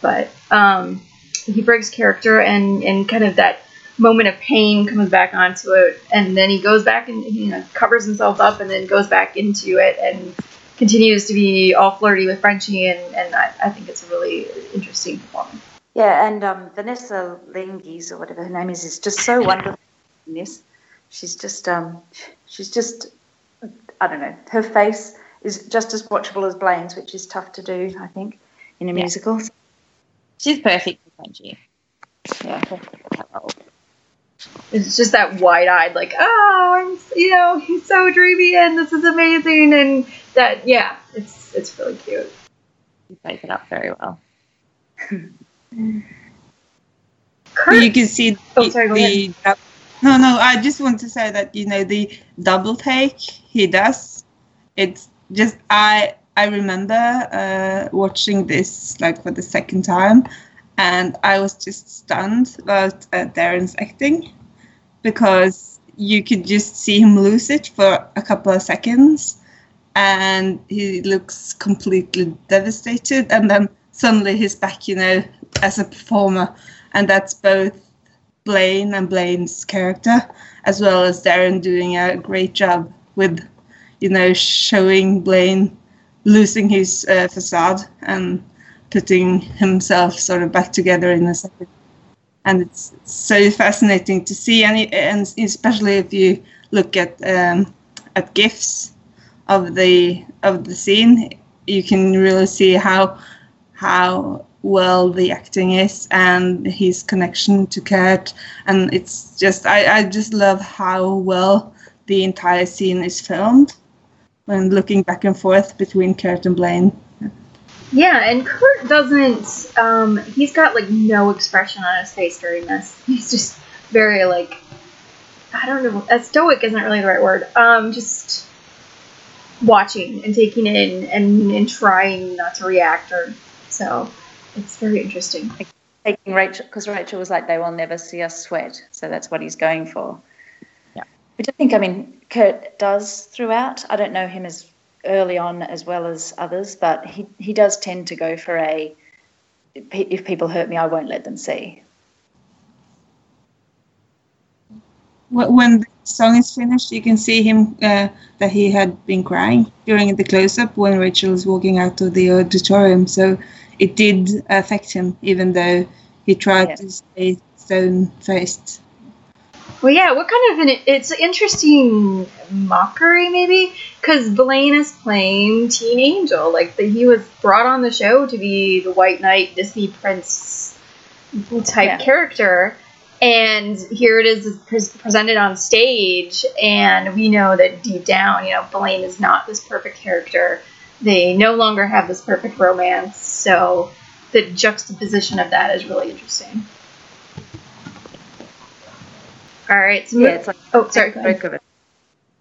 but um, he breaks character, and and kind of that moment of pain comes back onto it, and then he goes back and you know covers himself up, and then goes back into it, and continues to be all flirty with Frenchie, and and I, I think it's a really interesting performance. Yeah, and um, Vanessa Lengies or whatever her name is is just so wonderful in this. She's just um, she's just I don't know. Her face is just as watchable as Blaine's, which is tough to do, I think, in a Yeah. musical. She's perfect for Frenchie. Yeah. It's just that wide-eyed, like, oh, I'm, you know, he's so dreamy, and this is amazing, and that, yeah, it's it's really cute. She plays it up very well. Kurt, you can see Oh, sorry, go the no no i just want to say that you know the double take he does. It's just i i remember uh watching this like for the second time and i was just stunned about uh, darren's acting because you could just see him lose it for a couple of seconds and he looks completely devastated and then suddenly he's back you know as a performer and that's both Blaine and Blaine's character, as well as Darren doing a great job with, you know, showing Blaine losing his uh, facade and putting himself sort of back together in a second. And it's so fascinating to see, and, and especially if you look at um, at gifs of the of the scene, you can really see how how well the acting is and his connection to Kurt and it's just I, I just love how well the entire scene is filmed when looking back and forth between Kurt and Blaine. yeah, and Kurt doesn't, um, he's got, like, no expression on his face during this. He's just very, like, I don't know, uh, stoic isn't really the right word, um, just watching and taking in and, and trying not to react or, so, it's very interesting. Taking Rachel, because Rachel was like, they will never see us sweat. So that's what he's going for. Yeah. Which I think, I mean, Kurt does throughout. I don't know him as early on as well as others, but he, he does tend to go for a if people hurt me, I won't let them see. When the song is finished, you can see him uh, that he had been crying during the close-up when Rachel is walking out of the auditorium. So it did affect him, even though he tried Yeah. to stay stone-faced. Well, yeah, what kind of an it's an interesting mockery maybe because Blaine is playing Teen Angel, like the, he was brought on the show to be the White Knight Disney Prince type Yeah. character, and here it is pres presented on stage, and we know that deep down, you know, Blaine is not this perfect character. They no longer have this perfect romance, so the juxtaposition of that is really interesting. All right, so Yeah, it's like Oh, sorry. Joke of it.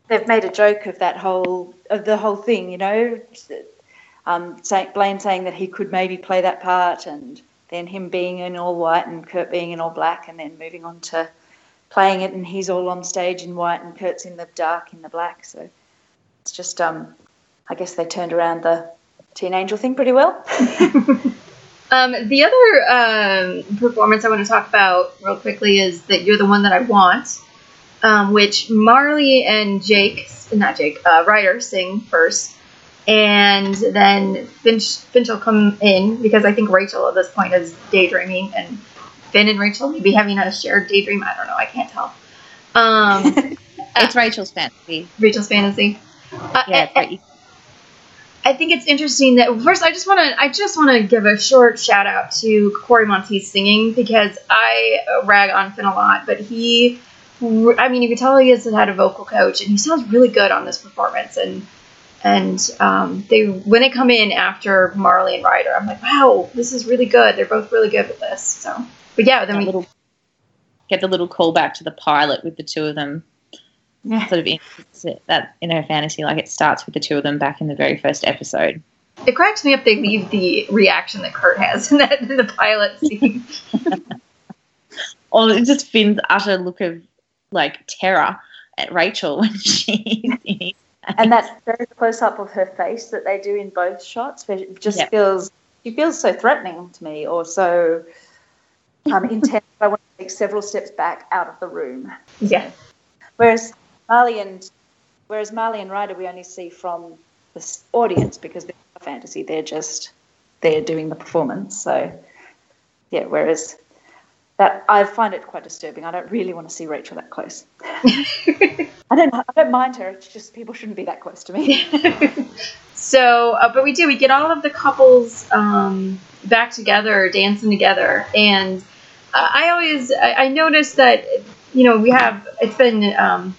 They've made a joke of that whole of the whole thing, you know. Um, Blaine saying that he could maybe play that part, and then him being in all white and Kurt being in all black, and then moving on to playing it, and he's all on stage in white and Kurt's in the dark in the black. So it's just, um, I guess they turned around the Teen Angel thing pretty well. Um, the other um, performance I want to talk about real quickly is that you're the one that I want, um, which Marley and Jake, not Jake, uh, Ryder sing first, and then Finch Finch will come in because I think Rachel at this point is daydreaming, and Finn and Rachel may be having a shared daydream. I don't know. I can't tell. Um, It's Rachel's fantasy. Rachel's fantasy. Uh, Yeah, it's and- like I think it's interesting that first I just want to I just want to give a short shout out to Cory Monteith's singing because I rag on Finn a lot, but he, I mean, you can tell he has had a vocal coach, and he sounds really good on this performance. And and um, they when they come in after Marley and Ryder, I'm like, wow, this is really good. They're both really good with this. So, but yeah, then that we little get the little callback to the pilot with the two of them Yeah. sort of in that in her fantasy like it starts with the two of them back in the very first episode it cracks me up. They leave the reaction that Kurt has in that in the pilot scene. or it just Finn's utter look of like terror at Rachel when she's in and that very close up of her face that they do in both shots, where it just Yeah. feels she feels so threatening to me, or so um, intense. I want to take several steps back out of the room. Yeah. Whereas Marley and whereas Marley and Ryder we only see from the audience because they're not fantasy. They're just they're doing the performance. So yeah. Whereas that I find it quite disturbing. I don't really want to see Rachel that close. I don't. I don't mind her. It's just people shouldn't be that close to me. So, uh, but we do. We get all of the couples um, back together, dancing together, and uh, I always I, I noticed that you know we have it's been um,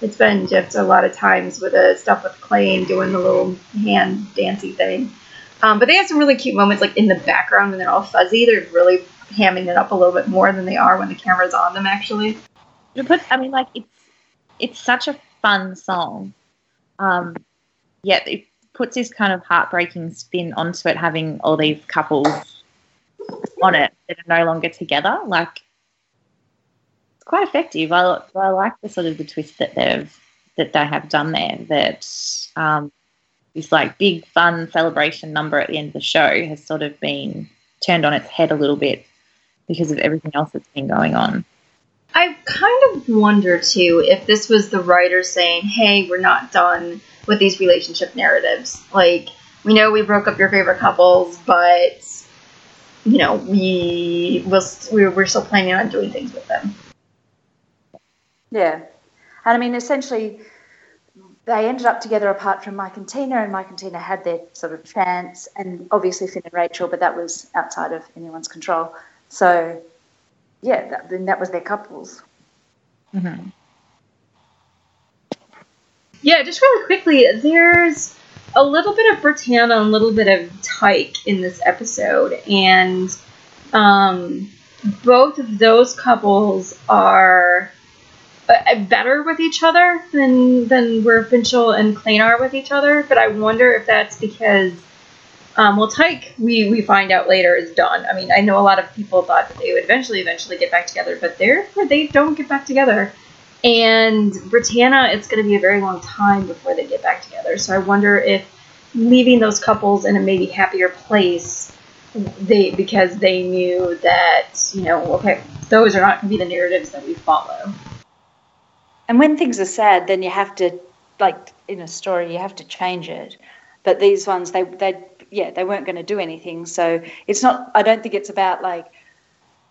it's been just a lot of times with the stuff with Clay and doing the little hand dancey thing. Um, but they have some really cute moments, like in the background when they're all fuzzy. They're really hamming it up a little bit more than they are when the camera's on them. Actually, It puts, I mean, like it's it's such a fun song. Um, yet it puts this kind of heartbreaking spin onto it, having all these couples on it that are no longer together. Like it's quite effective. I, I like the sort of the twist that they've that they have done there. That um, this like big fun celebration number at the end of the show has sort of been turned on its head a little bit because of everything else that's been going on. I kind of wonder too if this was the writer saying, "Hey, we're not done with these relationship narratives. Like, we know we broke up your favorite couples, but you know, we will we're, we're still planning on doing things with them." Yeah. And I mean, essentially, they ended up together apart from Mike and Tina, and Mike and Tina had their sort of chance, and obviously Finn and Rachel, but that was outside of anyone's control. So, yeah, that, then that was their couples. Mm-hmm. Yeah, just really quickly, there's a little bit of Brittana and a little bit of Tike in this episode, and um, both of those couples are better with each other than than where Finchel and Klaine are with each other. But I wonder if that's because, um, well, Tike we we find out later is done. I mean, I know a lot of people thought that they would eventually eventually get back together, but they're they don't get back together. And Brittana, it's going to be a very long time before they get back together. So I wonder if leaving those couples in a maybe happier place, they because they knew that you know, okay, those are not going to be the narratives that we follow. And when things are sad, then you have to, like in a story, you have to change it. But these ones, they, they, yeah, they weren't going to do anything. So it's not. I don't think it's about like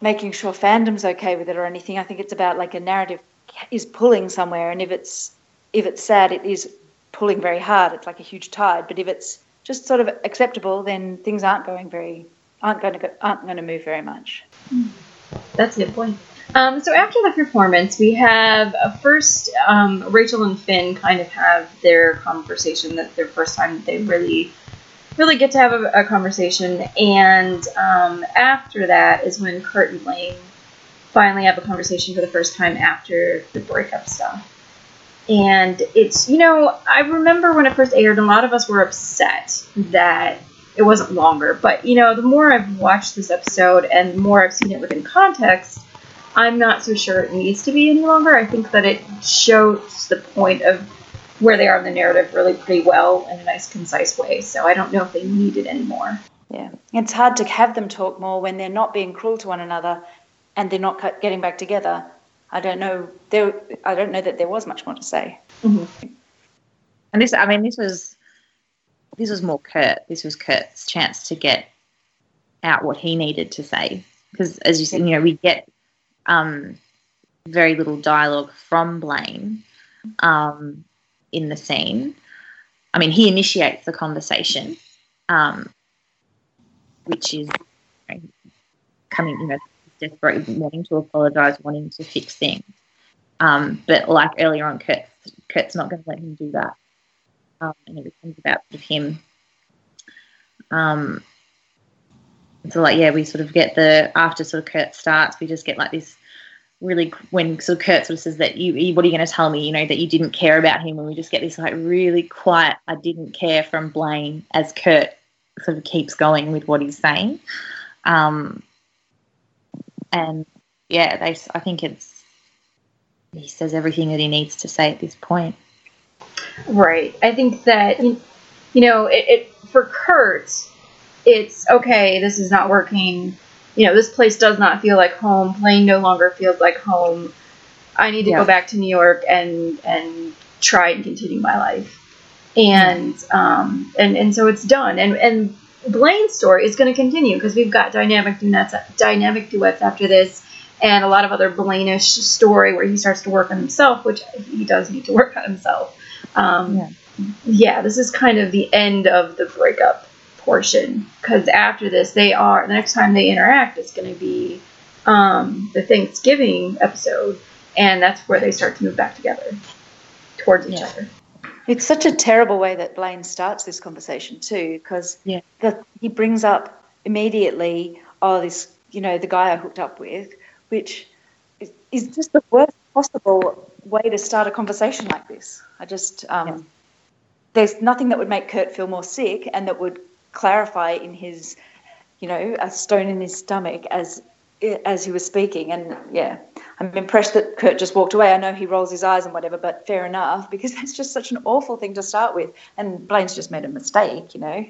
making sure fandom's okay with it or anything. I think it's about like a narrative is pulling somewhere, and if it's if it's sad, it is pulling very hard. It's like a huge tide. But if it's just sort of acceptable, then things aren't going very aren't going to go, aren't going to move very much. Hmm. That's a good point. Um, so after the performance, we have uh, first um, Rachel and Finn kind of have their conversation. That's their first time that they really, really get to have a, a conversation. And um, after that is when Kurt and Blaine finally have a conversation for the first time after the breakup stuff. And it's, you know, I remember when it first aired, a lot of us were upset that it wasn't longer. But, you know, the more I've watched this episode and the more I've seen it within context, I'm not so sure it needs to be any longer. I think that it shows the point of where they are in the narrative really pretty well in a nice, concise way. So I don't know if they need it anymore. Yeah, it's hard to have them talk more when they're not being cruel to one another, and they're not getting back together. I don't know. There, I don't know that there was much more to say. Mm-hmm. And this, I mean, this was this was more Kurt. This was Kurt's chance to get out what he needed to say. Because as you said, you know, we get um, very little dialogue from Blaine um, in the scene. I mean, he initiates the conversation, um, which is coming, you know, desperate, wanting to apologize, wanting to fix things. Um, but like earlier on, Kurt, Kurt's not going to let him do that. Um, and it becomes about sort of him. Um, so like yeah, we sort of get the after sort of Kurt starts, we just get like this really when of Kurt sort of says that you, what are you going to tell me? You know that you didn't care about him, and we just get this like really quiet I didn't care from Blaine as Kurt sort of keeps going with what he's saying. Um, and yeah, they I think it's he says everything that he needs to say at this point. Right. I think that you know it, it for Kurt, it's okay. This is not working. You know, this place does not feel like home. Blaine no longer feels like home. I need to Yeah. go back to New York and and try and continue my life. And um and and so it's done. And and Blaine's story is going to continue because we've got dynamic duets dynamic duets after this. And a lot of other Blaine-ish story where he starts to work on himself, which he does need to work on himself. Um, Yeah. yeah, this is kind of the end of the breakup portion because after this, they are the next time they interact is going to be um, the Thanksgiving episode, and that's where they start to move back together towards each Yeah. other. It's such a terrible way that Blaine starts this conversation too, because Yeah. he brings up immediately, oh, this, you know, the guy I hooked up with, which is, is just the worst possible way to start a conversation like this. I just, um, Yeah. there's nothing that would make Kurt feel more sick and that would clarify in his, you know, a stone in his stomach as as he was speaking. And yeah, I'm impressed that Kurt just walked away. I know he rolls his eyes and whatever, but fair enough because that's just such an awful thing to start with. And Blaine's just made a mistake, you know,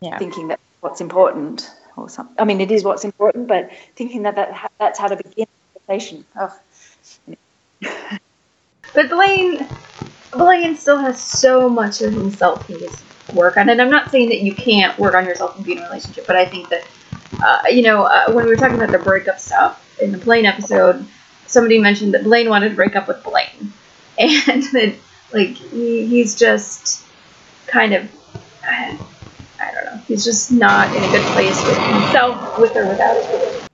Yeah. thinking that what's important or something. I mean, it is what's important, but thinking that, that that's how to begin a conversation. Oh, But Blaine, Blaine still has so much of himself he needs to work on. it. I'm not saying that you can't work on yourself and be in a relationship, but I think that, uh, you know, uh, when we were talking about the breakup stuff in the Blaine episode, somebody mentioned that Blaine wanted to break up with Blaine. And that, like, he, he's just kind of, I, don't know, he's just not in a good place with himself, with or without his.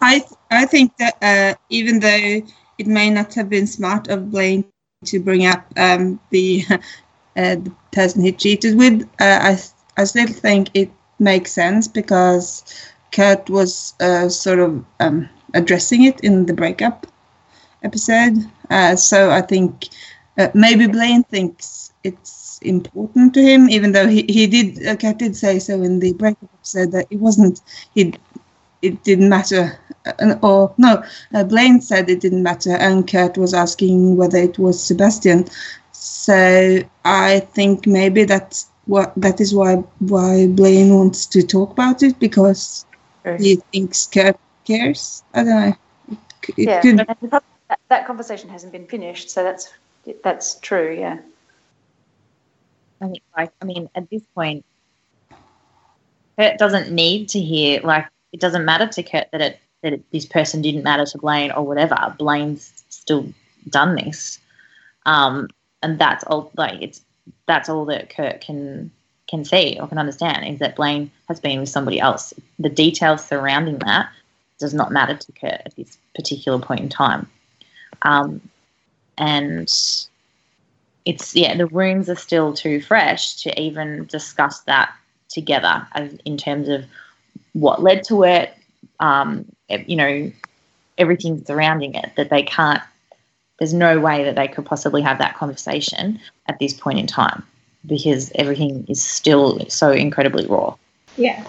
I I think that uh, even though it may not have been smart of Blaine to bring up um, the the person he cheated with, uh, I I still think it makes sense because Kurt was uh, sort of um, addressing it in the breakup episode. Uh, so I think uh, maybe Blaine thinks it's important to him, even though he, he did uh, Kurt did say so in the breakup episode that it wasn't he it didn't matter. Uh, or no, uh, Blaine said it didn't matter, and Kurt was asking whether it was Sebastian. So I think maybe that's what that is why why Blaine wants to talk about it because he thinks Kurt cares. I don't know. It, it yeah. could that, that conversation hasn't been finished, so that's that's true. Yeah. I think, like, I mean, at this point, Kurt doesn't need to hear, like, it doesn't matter to Kurt that it that it, this person didn't matter to Blaine or whatever. Blaine's still done this, um, and that's all. Like, it's that's all that Kurt can can see or can understand is that Blaine has been with somebody else. The details surrounding that does not matter to Kurt at this particular point in time, um, and it's yeah the rooms are still too fresh to even discuss that together as in terms of what led to it um, you know everything surrounding it that they can't there's no way that they could possibly have that conversation at this point in time because everything is still so incredibly raw Yeah.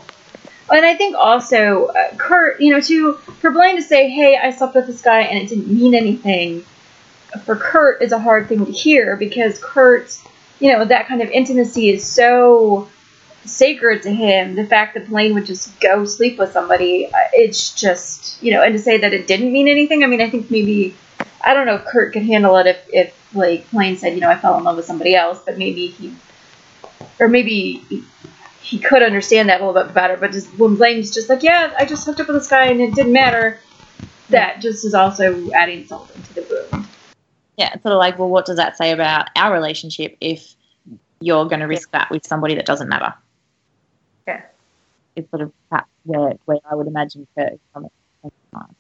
And I think also, uh, Kurt, you know, to for Blaine to say, "Hey, I slept with this guy and it didn't mean anything," for Kurt is a hard thing to hear because Kurt, you know, that kind of intimacy is so sacred to him. The fact that Blaine would just go sleep with somebody, uh, it's just, you know, and to say that it didn't mean anything. I mean, I think maybe I don't know if Kurt could handle it if if like Blaine said, you know, I fell in love with somebody else, but maybe he, or maybe he could understand that a little bit better. But just when Blaine's just like, yeah, I just hooked up with this guy and it didn't matter. That just is also adding salt into the wound. yeah it's sort of like well what does that say about our relationship if you're going to risk that with somebody that doesn't matter Yeah. it's sort of perhaps where, where i would imagine Kurt is coming from.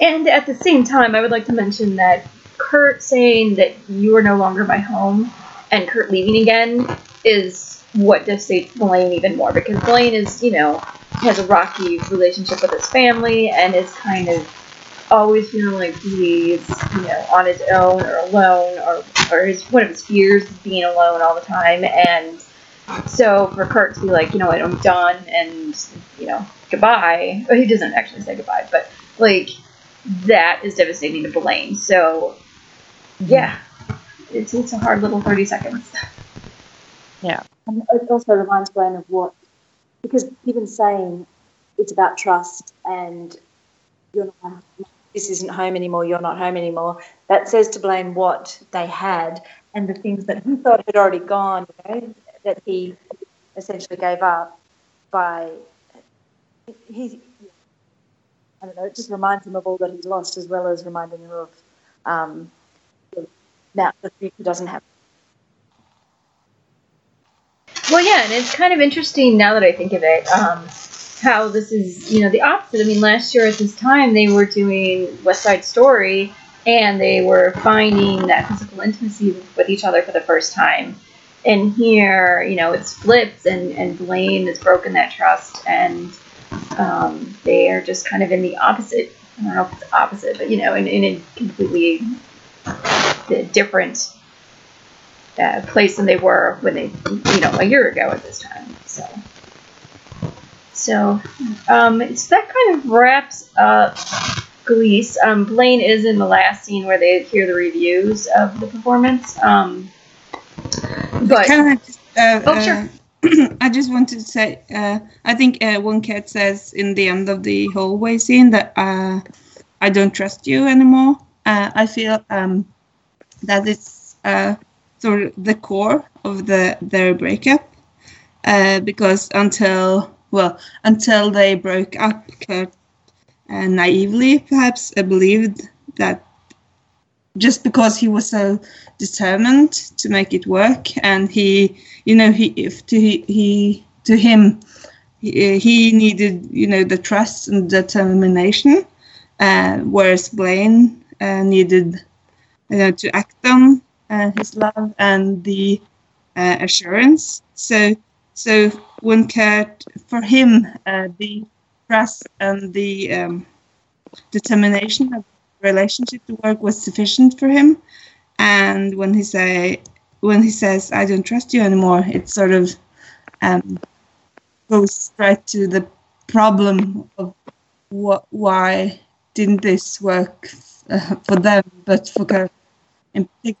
And at the same time, I would like to mention that Kurt saying that you are no longer my home and Kurt leaving again is what devastates Blaine even more because Blaine is, you know, has a rocky relationship with his family and is kind of always feeling like he's, you know, on his own or alone or, or his one of his fears is being alone all the time and so for Kurt to be like, you know I'm done and, you know, goodbye. Well, he doesn't actually say goodbye, but like that is devastating to Blaine. So, yeah, it's it's a hard little thirty seconds. Yeah. And it also reminds Blaine of what, because even saying it's about trust and you're not, this isn't home anymore, you're not home anymore, that says to Blaine what they had and the things that he thought had already gone, you know, that he essentially gave up by, he, I don't know, it just reminds him of all that he's lost as well as reminding him of um, now the future doesn't have. Well, yeah, and it's kind of interesting now that I think of it, um, how this is, you know, the opposite. I mean, last year at this time, they were doing West Side Story, and they were finding that physical intimacy with, with each other for the first time. And here, you know, it's flipped, and, and Blaine has broken that trust, and um, they are just kind of in the opposite. I don't know if it's opposite, but, you know, in, in a completely uh, different uh, place than they were when they, you know, a year ago at this time. So, so, um, so that kind of wraps up Glease. Um, Blaine is in the last scene where they hear the reviews of the performance. Um, but Can I just, uh, Oh, sure. I just wanted to say, uh, I think uh, one cat says in the end of the hallway scene that uh, I don't trust you anymore. Uh, I feel um, that it's uh, sort of the core of the their breakup, uh, because until well, until they broke up, Kurt naively perhaps believed that just because he was so determined to make it work. And he you know he if to he, he to him he, he needed you know the trust and determination uh, whereas blaine uh, needed you know to act on uh, his love and the uh, assurance. So so when Kurt, for him uh, the trust and the um, determination of relationship to work was sufficient for him and when he say when he says i don't trust you anymore it sort of um, goes straight to the problem of what why didn't this work uh, for them but for Kurt in particular.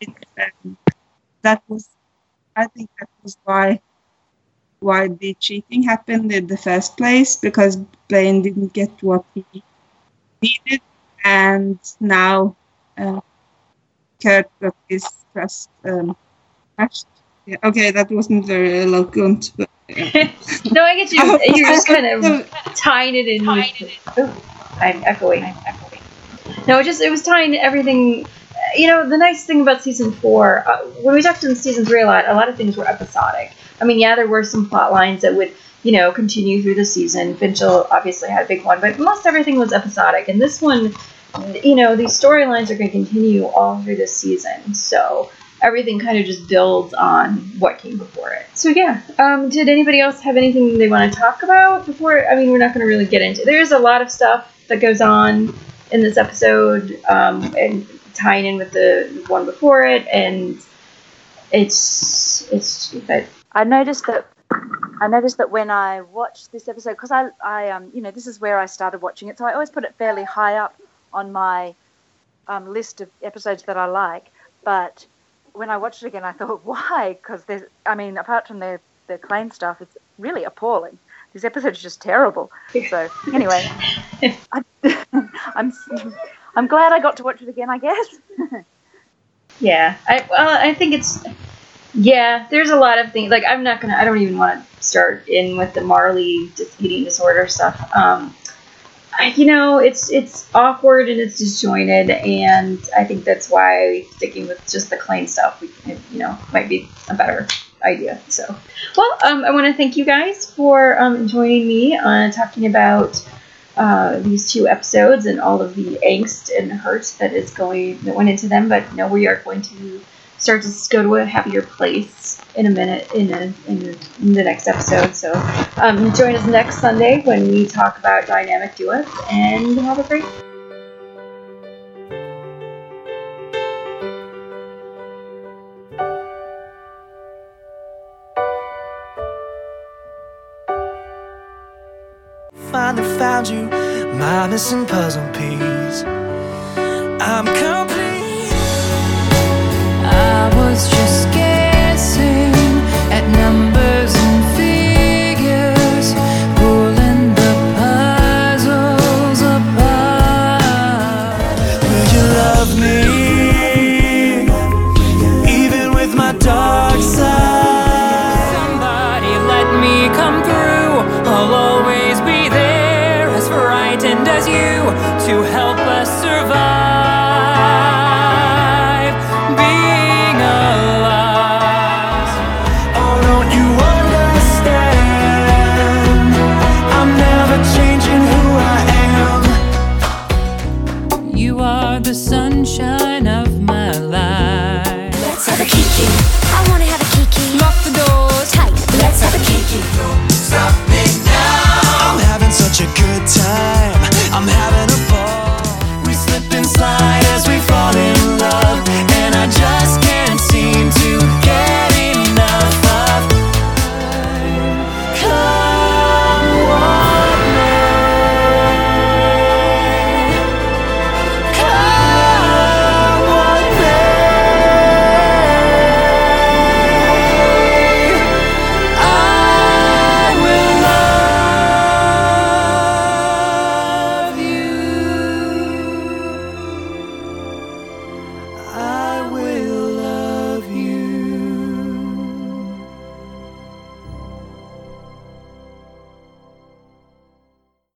It, um, that was i think that was why why the cheating happened in the first place because Blaine didn't get what he needed, and now uh, Kurt got his trust um, smashed. Yeah, okay, that wasn't very eloquent. But, yeah. no, I get you. Oh, You're just kind of So- tying it in. Oh, I'm echoing. I'm echoing. No, it just it was tying everything. You know, the nice thing about season four, uh, when we talked in season three a lot, a lot of things were episodic. I mean, yeah, there were some plot lines that would, you know, continue through the season. Finchel obviously had a big one, but most everything was episodic. And this one, you know, these storylines are going to continue all through this season. So everything kind of just builds on what came before it. So yeah, um, did anybody else have anything they want to talk about before? I mean, we're not going to really get into. There's a lot of stuff that goes on in this episode, um, and tying in with the one before it, and it's it's I noticed that I noticed that when I watched this episode, because I, I, um, you know, this is where I started watching it, so I always put it fairly high up on my um, list of episodes that I like. But when I watched it again, I thought, why? Because there's, I mean, apart from the the Klaine stuff, it's really appalling. This episode is just terrible. So anyway, I, I'm I'm glad I got to watch it again. I guess. Yeah, I well, I think it's yeah. There's a lot of things like I'm not gonna. I don't even want to start in with the Marley eating disorder stuff. Um, you know, it's it's awkward and it's disjointed, and I think that's why sticking with just the Klaine stuff, we, you know, might be a better idea. So, well, um, I want to thank you guys for um, joining me on talking about uh, these two episodes and all of the angst and hurt that is going that went into them. But no, we are going to start to go to a happier place in a minute in, a, in, a, in the next episode. So um, join us next Sunday when we talk about dynamic duets and have a great. Finally found you, my missing puzzle piece. I'm complete.